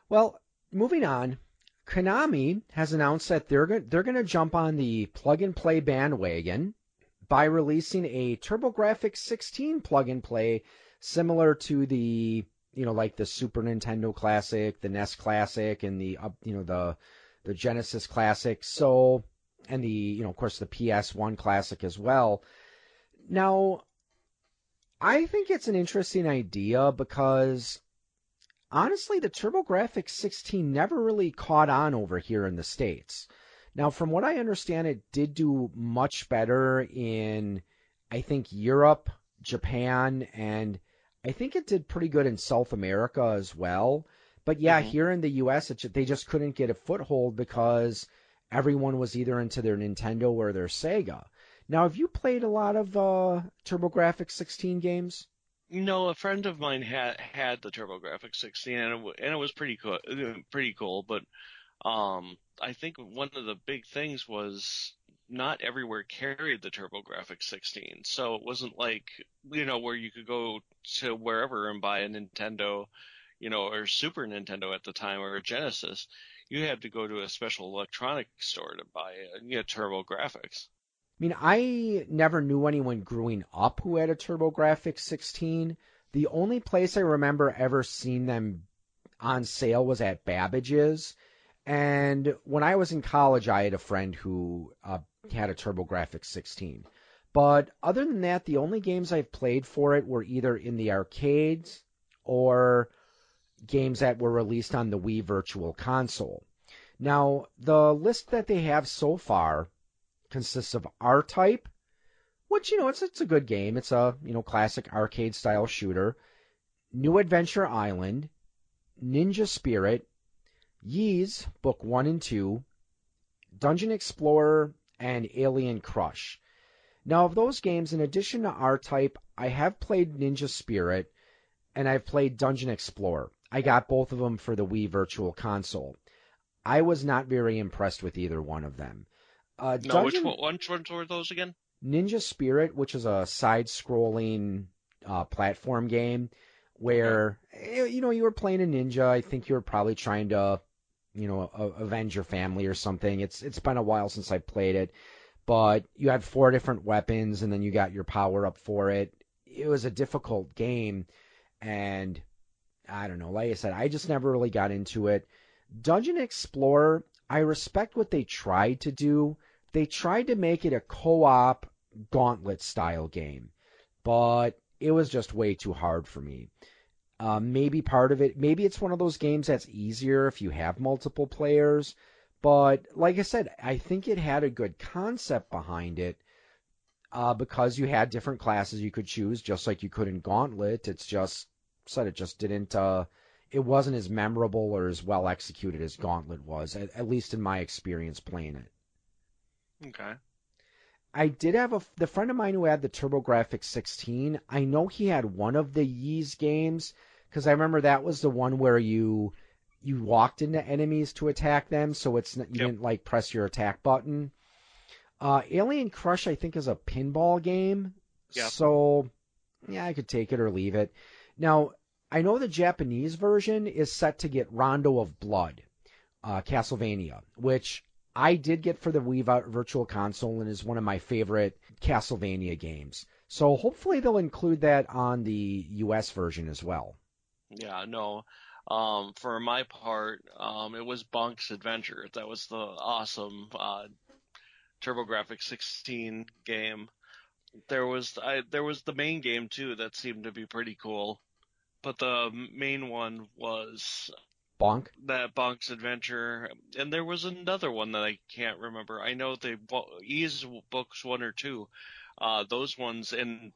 Well, moving on. Konami has announced that they're go- they're going to jump on the plug and play bandwagon by releasing a TurboGrafx 16 plug and play similar to the you know like the Super Nintendo Classic, the NES Classic, and the up you know the the Genesis Classic. So and the you know of course the PS1 Classic as well. Now, I think it's an interesting idea because honestly, the TurboGrafx 16 never really caught on over here in the states. Now, from what I understand, it did do much better in I think Europe, Japan, and I think it did pretty good in South America as well. But yeah, Mhm. here in the U.S., it, they just couldn't get a foothold because everyone was either into their Nintendo or their Sega. Now, have you played a lot of uh, TurboGrafx 16 games? No, a friend of mine had had the TurboGrafx 16, and it, and it was pretty cool. Pretty cool, but um, I think one of the big things was not everywhere carried the TurboGrafx 16, so it wasn't like you know where you could go to wherever and buy a Nintendo, you know, or Super Nintendo at the time, or a Genesis. You had to go to a special electronic store to buy a you know, TurboGrafx. I mean, I never knew anyone growing up who had a TurboGrafx 16. The only place I remember ever seeing them on sale was at Babbage's. And when I was in college, I had a friend who uh, had a TurboGrafx 16. But other than that, the only games I've played for it were either in the arcades or games that were released on the Wii Virtual Console. Now, the list that they have so far consists of R-Type, which you know it's it's a good game. It's a you know classic arcade style shooter. New Adventure Island, Ninja Spirit, Ys Book One and Two, Dungeon Explorer, and Alien Crush. Now, of those games, in addition to R-Type, I have played Ninja Spirit, and I've played Dungeon Explorer. I got both of them for the Wii Virtual Console. I was not very impressed with either one of them. Uh, No, which Dungeon- one, which ones were those again? Ninja Spirit, which is a side-scrolling uh, platform game, where eh, you know you were playing a ninja. I think you were probably trying to, you know, a- avenge your family or something. It's it's been a while since I played it, but you had four different weapons, and then you got your power up for it. It was a difficult game, and I don't know. Like I said, I just never really got into it. Dungeon Explorer, I respect what they tried to do they tried to make it a co-op gauntlet style game, but it was just way too hard for me. Uh, maybe part of it, maybe it's one of those games that's easier if you have multiple players. But like I said, I think it had a good concept behind it uh, because you had different classes you could choose, just like you could in Gauntlet. It's just said it just didn't. Uh, it wasn't as memorable or as well executed as Gauntlet was, at, at least in my experience playing it. Okay. I did have a the friend of mine who had the TurboGrafx 16. I know he had one of the Ys games because I remember that was the one where you you walked into enemies to attack them, so it's not, you Yep. didn't like press your attack button. Uh, Alien Crush, I think, is a pinball game. Yep. So yeah, I could take it or leave it. Now I know the Japanese version is set to get Rondo of Blood, uh, Castlevania, which I did get for the Wii Vi- Virtual Console and is one of my favorite Castlevania games. So hopefully they'll include that on the US version as well. Yeah, no. Um, for my part, um, it was Bonk's Adventure. That was the awesome uh, TurboGrafx 16 game. There was I, there was the main game too that seemed to be pretty cool, but the main one was Bonk. that Bonk's Adventure, and there was another one that I can't remember. I know they Ys books one or two. Uh, those ones and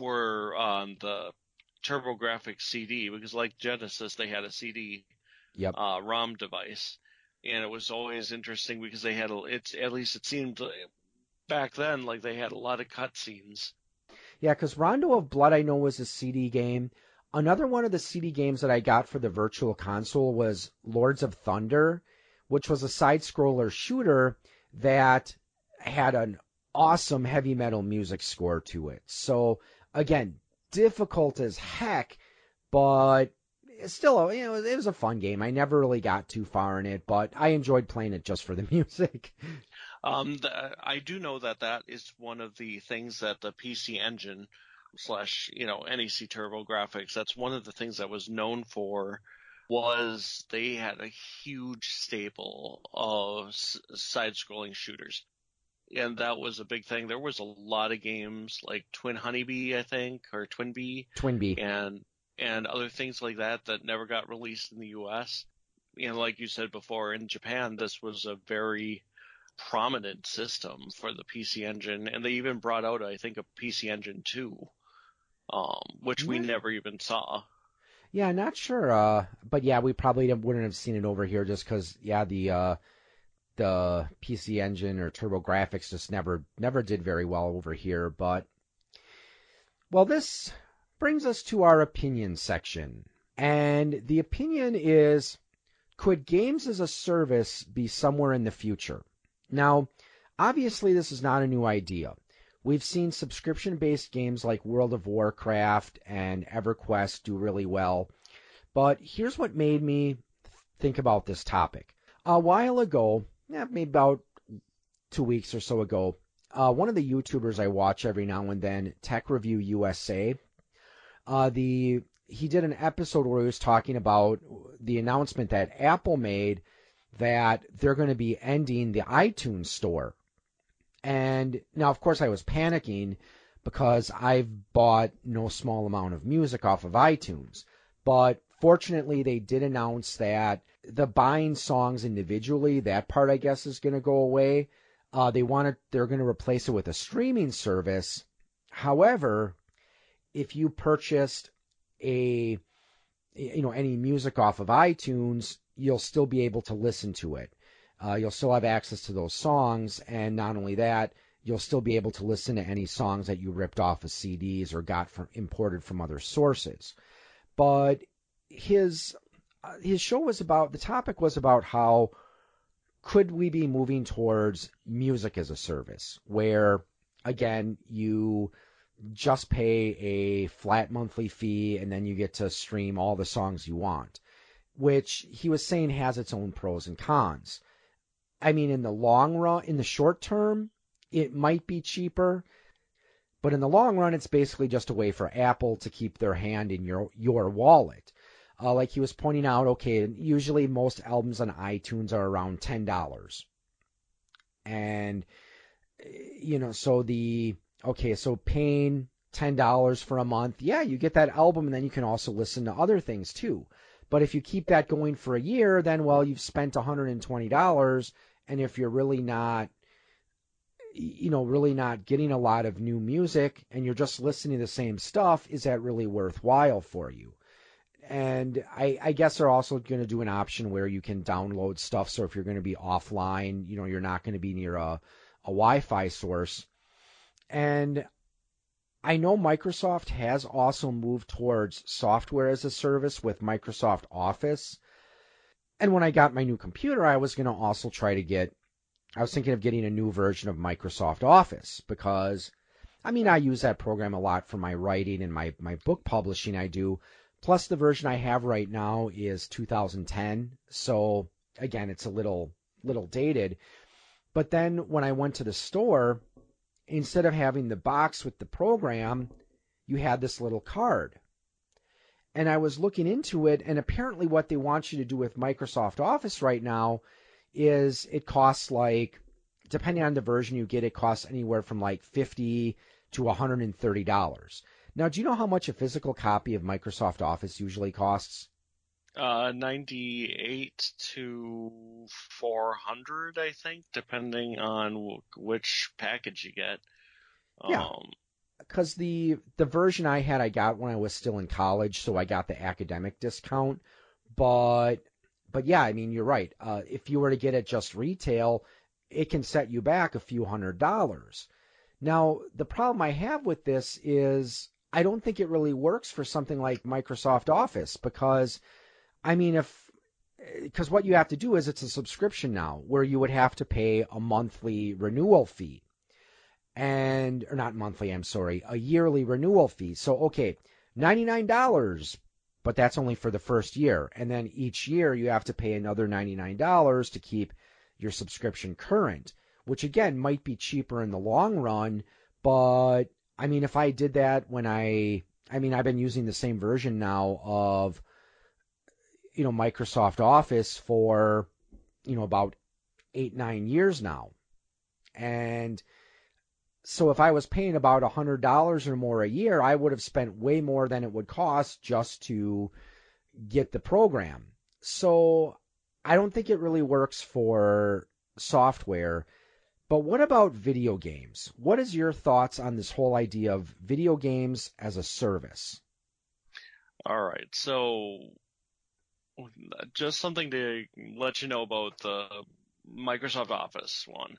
were on the TurboGrafx CD because, like Genesis, they had a CD Yep. uh, ROM device, and it was always interesting because they had a, it's at least it seemed back then like they had a lot of cutscenes. Yeah, because Rondo of Blood I know was a CD game. Another one of the CD games that I got for the Virtual Console was Lords of Thunder, which was a side scroller shooter that had an awesome heavy metal music score to it. So again, difficult as heck, but still you know it was a fun game. I never really got too far in it, but I enjoyed playing it just for the music. Um, the, I do know that that is one of the things that the PC Engine slash you know NEC TurboGrafx. That's one of the things that was known for was they had a huge staple of side-scrolling shooters. And that was a big thing. There was a lot of games like Twin Honeybee, I think, or Twin Bee. Twin Bee. And, and other things like that that never got released in the US. And like you said before, in Japan, this was a very prominent system for the PC Engine. And they even brought out, I think, a PC Engine 2, um, which we never even saw. Yeah, not sure. Uh, but yeah, we probably wouldn't have seen it over here just because yeah, the uh, the PC Engine or TurboGrafx just never never did very well over here. But well, this brings us to our opinion section, and the opinion is: Could games as a service be somewhere in the future? Now, obviously, this is not a new idea. We've seen subscription based games like World of Warcraft and EverQuest do really well. But here's what made me think about this topic. A while ago, maybe about two weeks or so ago, uh, one of the YouTubers I watch every now and then, Tech Review USA, uh, the he did an episode where he was talking about the announcement that Apple made that they're going to be ending the iTunes store and now, of course, I was panicking because I've bought no small amount of music off of iTunes. But fortunately, they did announce that the buying songs individually, that part I guess is going to go away. Uh, they want to, they're going to replace it with a streaming service. However, if you purchased a, you know, any music off of iTunes, you'll still be able to listen to it. Uh, you'll still have access to those songs, and not only that, you'll still be able to listen to any songs that you ripped off of CDs or got from imported from other sources. But his uh, his show was about the topic was about how could we be moving towards music as a service where again you just pay a flat monthly fee and then you get to stream all the songs you want which he was saying has its own pros and cons I mean, in the long run, in the short term, it might be cheaper, but in the long run, it's basically just a way for Apple to keep their hand in your your wallet. Uh, like he was pointing out, okay, usually most albums on iTunes are around ten dollars, and you know, so the okay, so paying ten dollars for a month, yeah, you get that album, and then you can also listen to other things too. But if you keep that going for a year, then well, you've spent $120, and if you're really not you know, really not getting a lot of new music and you're just listening to the same stuff, is that really worthwhile for you? And I, I guess they're also going to do an option where you can download stuff. So if you're going to be offline, you know, you're not going to be near a, a Wi Fi source. And I know Microsoft has also moved towards software as a service with Microsoft Office. And when I got my new computer, I was going to also try to get, I was thinking of getting a new version of Microsoft Office because, I mean, I use that program a lot for my writing and my, my book publishing I do. Plus, the version I have right now is 2010. So, again, it's a little, little dated. But then when I went to the store, instead of having the box with the program, you had this little card. And I was looking into it, and apparently, what they want you to do with Microsoft Office right now is it costs like, depending on the version you get, it costs anywhere from like 50 to $130. Now, do you know how much a physical copy of Microsoft Office usually costs? Uh, 98 to 400, I think, depending on w- which package you get. Yeah. Because the the version I had, I got when I was still in college, so I got the academic discount. But but yeah, I mean, you're right. Uh, if you were to get it just retail, it can set you back a few hundred dollars. Now, the problem I have with this is I don't think it really works for something like Microsoft Office because I mean, if because what you have to do is it's a subscription now where you would have to pay a monthly renewal fee and or not monthly i'm sorry a yearly renewal fee. So okay $99 but that's only for the first year. And then each year you have to pay another $99 to keep your subscription current which again might be cheaper in the long run. But I mean, if I did that when I, I mean, I've been using the same version now of, you know, Microsoft Office for, you know, about eight, nine years now. And so if I was paying about a hundred dollars or more a year, I would have spent way more than it would cost just to get the program. So I don't think it really works for software. But what about video games? What is your thoughts on this whole idea of video games as a service? All right. So just something to let you know about the Microsoft Office one.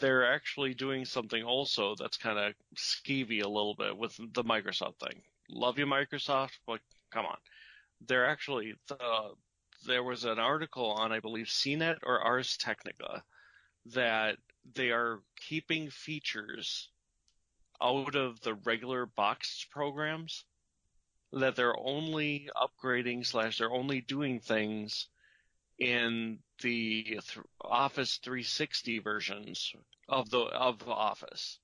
They're actually doing something also that's kind of skeevy a little bit with the Microsoft thing. Love you, Microsoft, but come on. They're actually the there was an article on I believe CNET or Ars Technica that they are keeping features out of the regular boxed programs that they're only upgrading slash they're only doing things in the th- Office 360 versions of the of Office.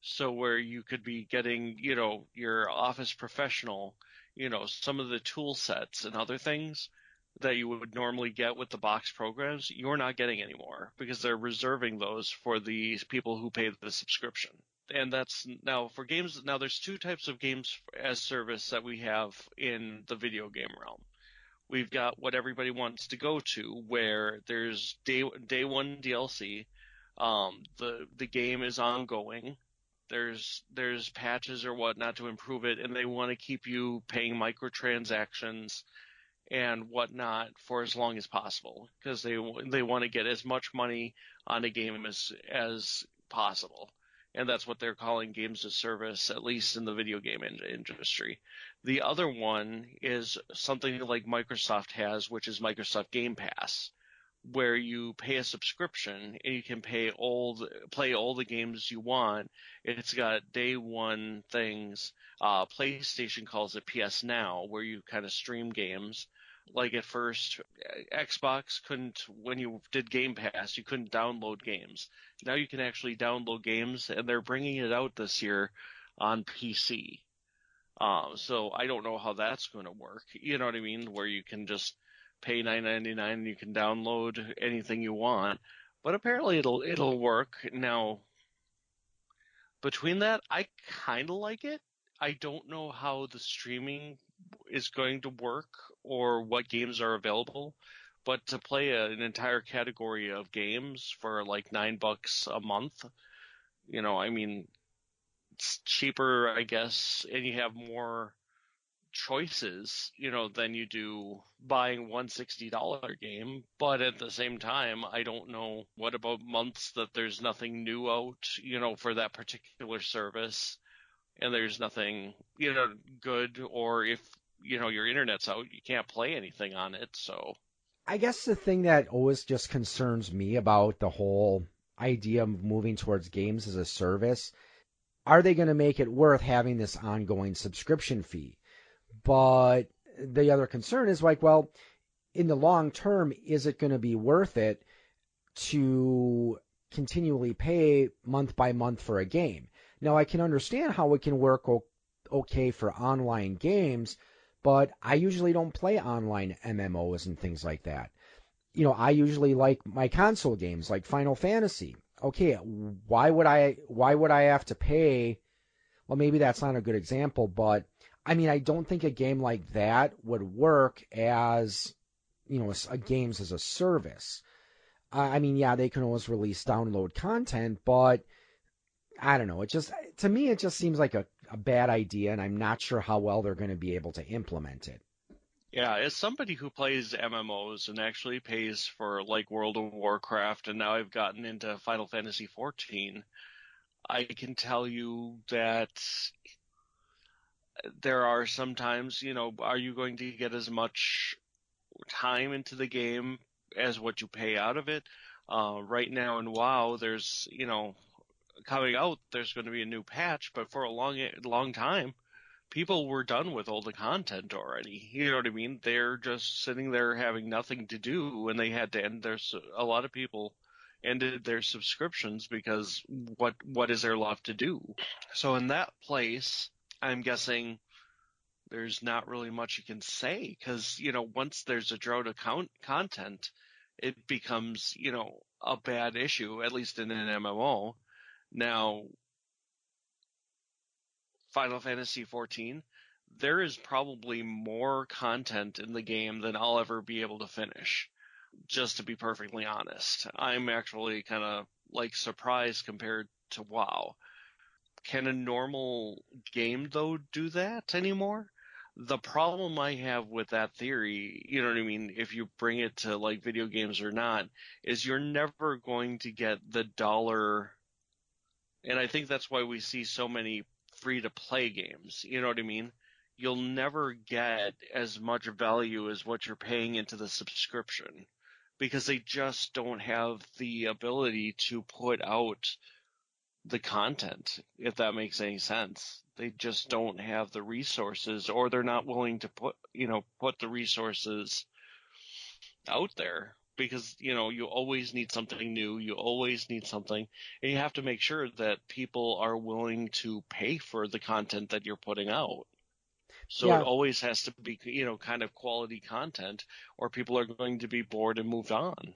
So where you could be getting, you know, your Office Professional, you know, some of the tool sets and other things that you would normally get with the box programs, you're not getting anymore because they're reserving those for the people who pay the subscription. And that's now for games. Now there's two types of games as service that we have in the video game realm. We've got what everybody wants to go to, where there's day day one DLC. Um, the the game is ongoing. There's there's patches or whatnot to improve it, and they want to keep you paying microtransactions and whatnot for as long as possible because they they want to get as much money on a game as as possible, and that's what they're calling games as service, at least in the video game in- industry. The other one is something like Microsoft has, which is Microsoft Game Pass, where you pay a subscription and you can pay all the, play all the games you want. It's got day one things. Uh, PlayStation calls it PS Now, where you kind of stream games like at first Xbox couldn't when you did Game Pass you couldn't download games. Now you can actually download games and they're bringing it out this year on PC. Um, so I don't know how that's going to work. You know what I mean? Where you can just pay nine ninety nine and you can download anything you want. But apparently it'll it'll work. Now between that, I kind of like it. I don't know how the streaming is going to work or what games are available. But to play a, an entire category of games for like nine bucks a month, you know, I mean, it's cheaper, I guess, and you have more choices, you know, than you do buying one sixty dollar game. But at the same time, I don't know what about months that there's nothing new out, you know, for that particular service and there's nothing, you know, good or if you know your internet's out, you can't play anything on it. So I guess the thing that always just concerns me about the whole idea of moving towards games as a service, are they going to make it worth having this ongoing subscription fee? But the other concern is like, well, in the long term, is it going to be worth it to continually pay month by month for a game? Now, I can understand how it can work okay for online games, but I usually don't play online MMOs and things like that. You know, I usually like my console games like Final Fantasy. Okay, why would I why would I have to pay well maybe that's not a good example, but I mean I don't think a game like that would work as you know, a, a games as a service. I mean, yeah, they can always release download content, but I don't know. It just to me it just seems like a a bad idea, and I'm not sure how well they're going to be able to implement it. Yeah, as somebody who plays MMOs and actually pays for like World of Warcraft, and now I've gotten into Final Fantasy XIV, I can tell you that there are sometimes, you know, are you going to get as much time into the game as what you pay out of it? Uh, right now in WoW, there's, you know, coming out, there's going to be a new patch, but for a long, long time, people were done with all the content already. You know what I mean? They're just sitting there having nothing to do, and they had to. And there's a lot of people ended their subscriptions because what what is there left to do? So in that place, I'm guessing there's not really much you can say because you know once there's a drought of con- content, it becomes you know a bad issue at least in an MMO. Now, Final Fantasy 14, there is probably more content in the game than I'll ever be able to finish. Just to be perfectly honest, I'm actually kind of like surprised compared to WoW. Can a normal game though do that anymore? The problem I have with that theory, you know what I mean, if you bring it to like video games or not, is you're never going to get the dollar and I think that's why we see so many free to play games. You know what I mean? You'll never get as much value as what you're paying into the subscription because they just don't have the ability to put out the content, if that makes any sense. They just don't have the resources or they're not willing to put, you know, put the resources out there because, you know, you always need something new. You always need something and you have to make sure that people are willing to pay for the content that you're putting out. So Yeah. it always has to be, you know, kind of quality content or people are going to be bored and moved on.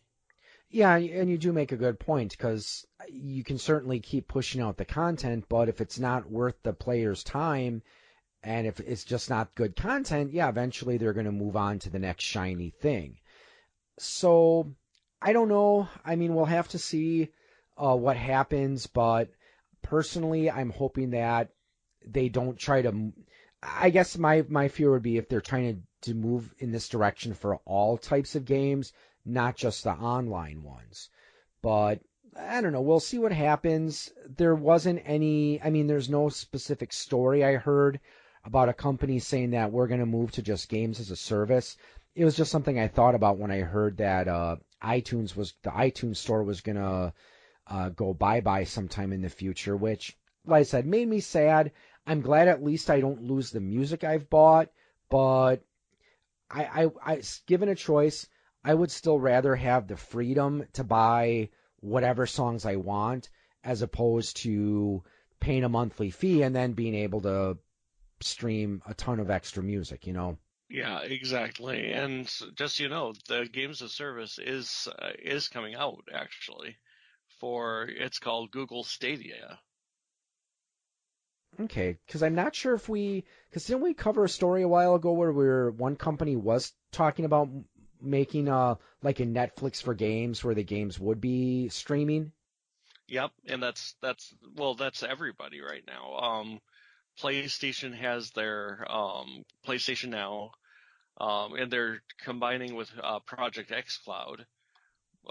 Yeah, and you do make a good point because you can certainly keep pushing out the content, but if it's not worth the player's time and if it's just not good content, yeah, eventually they're going to move on to the next shiny thing. So I don't know. I mean, we'll have to see uh, what happens, but personally, I'm hoping that they don't try to. I guess my my fear would be if they're trying to, to move in this direction for all types of games, not just the online ones. But I don't know. We'll see what happens. There wasn't any. I mean, there's no specific story I heard about a company saying that we're going to move to just games as a service. It was just something I thought about when I heard that uh, iTunes was the iTunes store was to uh, go bye bye sometime in the future, which, like I said, made me sad. I'm glad at least I don't lose the music I've bought, but I, I, I given a choice, I would still rather have the freedom to buy whatever songs I want as opposed to paying a monthly fee and then being able to stream a ton of extra music, you know. Yeah, exactly. And just so you know, the games of service is uh, is coming out actually for it's called Google Stadia. Okay, because I'm not sure if we, because didn't we cover a story a while ago where where one company was talking about making a like a Netflix for games where the games would be streaming? Yep, and that's that's well, that's everybody right now. Um, PlayStation has their um, PlayStation Now, um, and they're combining with uh, Project xCloud,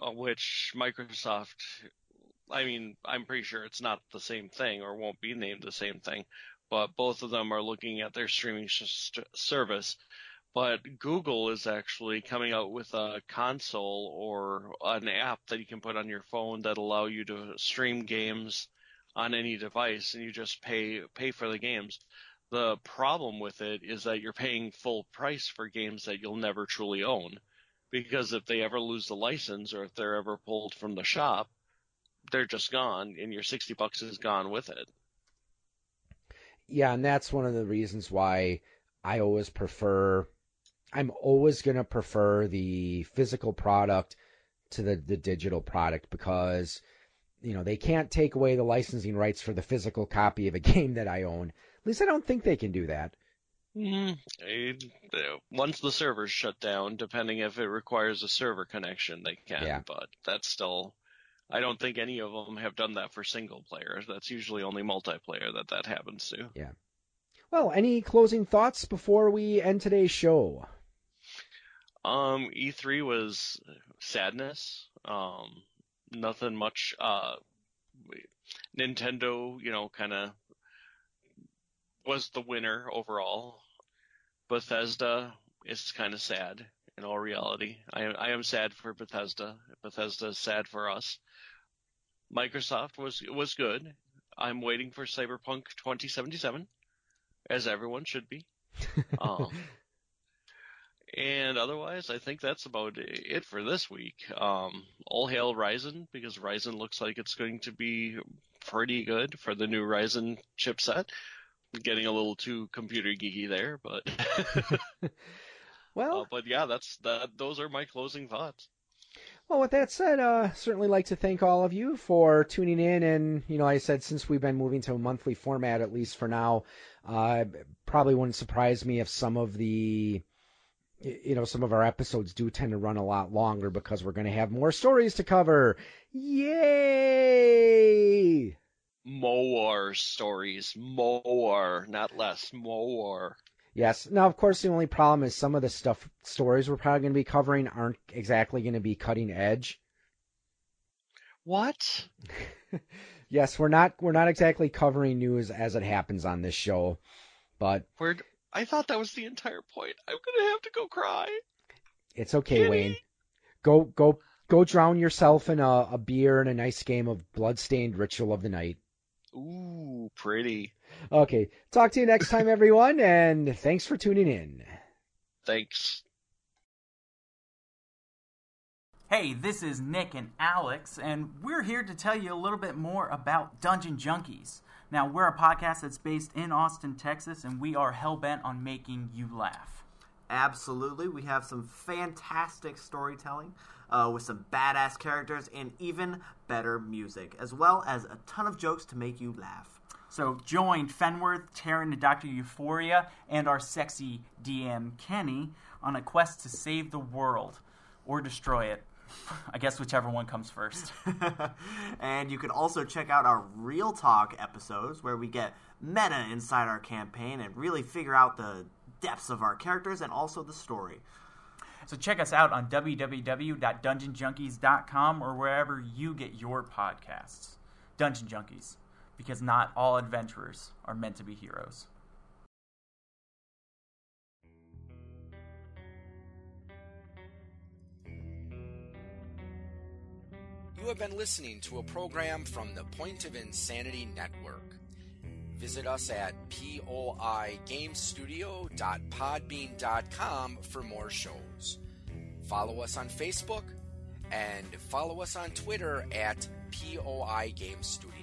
uh, which Microsoft. I mean, I'm pretty sure it's not the same thing or won't be named the same thing, but both of them are looking at their streaming service. But Google is actually coming out with a console or an app that you can put on your phone that allow you to stream games on any device and you just pay pay for the games. The problem with it is that you're paying full price for games that you'll never truly own. Because if they ever lose the license or if they're ever pulled from the shop, they're just gone and your 60 bucks is gone with it. Yeah, and that's one of the reasons why I always prefer. I'm always gonna prefer the physical product to the the digital product because you know they can't take away the licensing rights for the physical copy of a game that I own. At least I don't think they can do that. Mm, it- uh, once the server's shut down, depending if it requires a server connection, they can. Yeah. But that's still, I don't think any of them have done that for single player. That's usually only multiplayer that that happens to. Yeah. Well, any closing thoughts before we end today's show? Um, E3 was sadness. Um, nothing much. Uh, Nintendo, you know, kind of was the winner overall. Bethesda is kind of sad in all reality. I am, I am sad for Bethesda. Bethesda is sad for us. Microsoft was was good. I'm waiting for Cyberpunk 2077, as everyone should be. Um, And otherwise, I think that's about it for this week. Um, all hail Ryzen because Ryzen looks like it's going to be pretty good for the new Ryzen chipset. Getting a little too computer geeky there, but well, uh, but yeah, that's that. Those are my closing thoughts. Well, with that said, uh, certainly like to thank all of you for tuning in. And, you know, like I said, since we've been moving to a monthly format, at least for now, uh, probably wouldn't surprise me if some of the, you know, some of our episodes do tend to run a lot longer because we're going to have more stories to cover. Yay! More stories, more, not less, more. Yes. Now, of course, the only problem is some of the stuff stories we're probably going to be covering aren't exactly going to be cutting edge. What? yes, we're not we're not exactly covering news as it happens on this show, but we're. I thought that was the entire point. I'm gonna have to go cry. It's okay, Kitty. Wayne. Go go go drown yourself in a, a beer and a nice game of bloodstained ritual of the night. Ooh, pretty. Okay. Talk to you next time, everyone, and thanks for tuning in. Thanks. Hey, this is Nick and Alex, and we're here to tell you a little bit more about Dungeon Junkies. Now, we're a podcast that's based in Austin, Texas, and we are hell bent on making you laugh. Absolutely. We have some fantastic storytelling uh, with some badass characters and even better music, as well as a ton of jokes to make you laugh. So join Fenworth, Taryn, and Dr. Euphoria, and our sexy DM Kenny on a quest to save the world or destroy it. I guess whichever one comes first. and you can also check out our Real Talk episodes where we get meta inside our campaign and really figure out the depths of our characters and also the story. So check us out on www.dungeonjunkies.com or wherever you get your podcasts. Dungeon Junkies because not all adventurers are meant to be heroes. You have been listening to a program from the Point of Insanity Network. Visit us at poigamestudio.podbean.com for more shows. Follow us on Facebook and follow us on Twitter at POI Game Studio.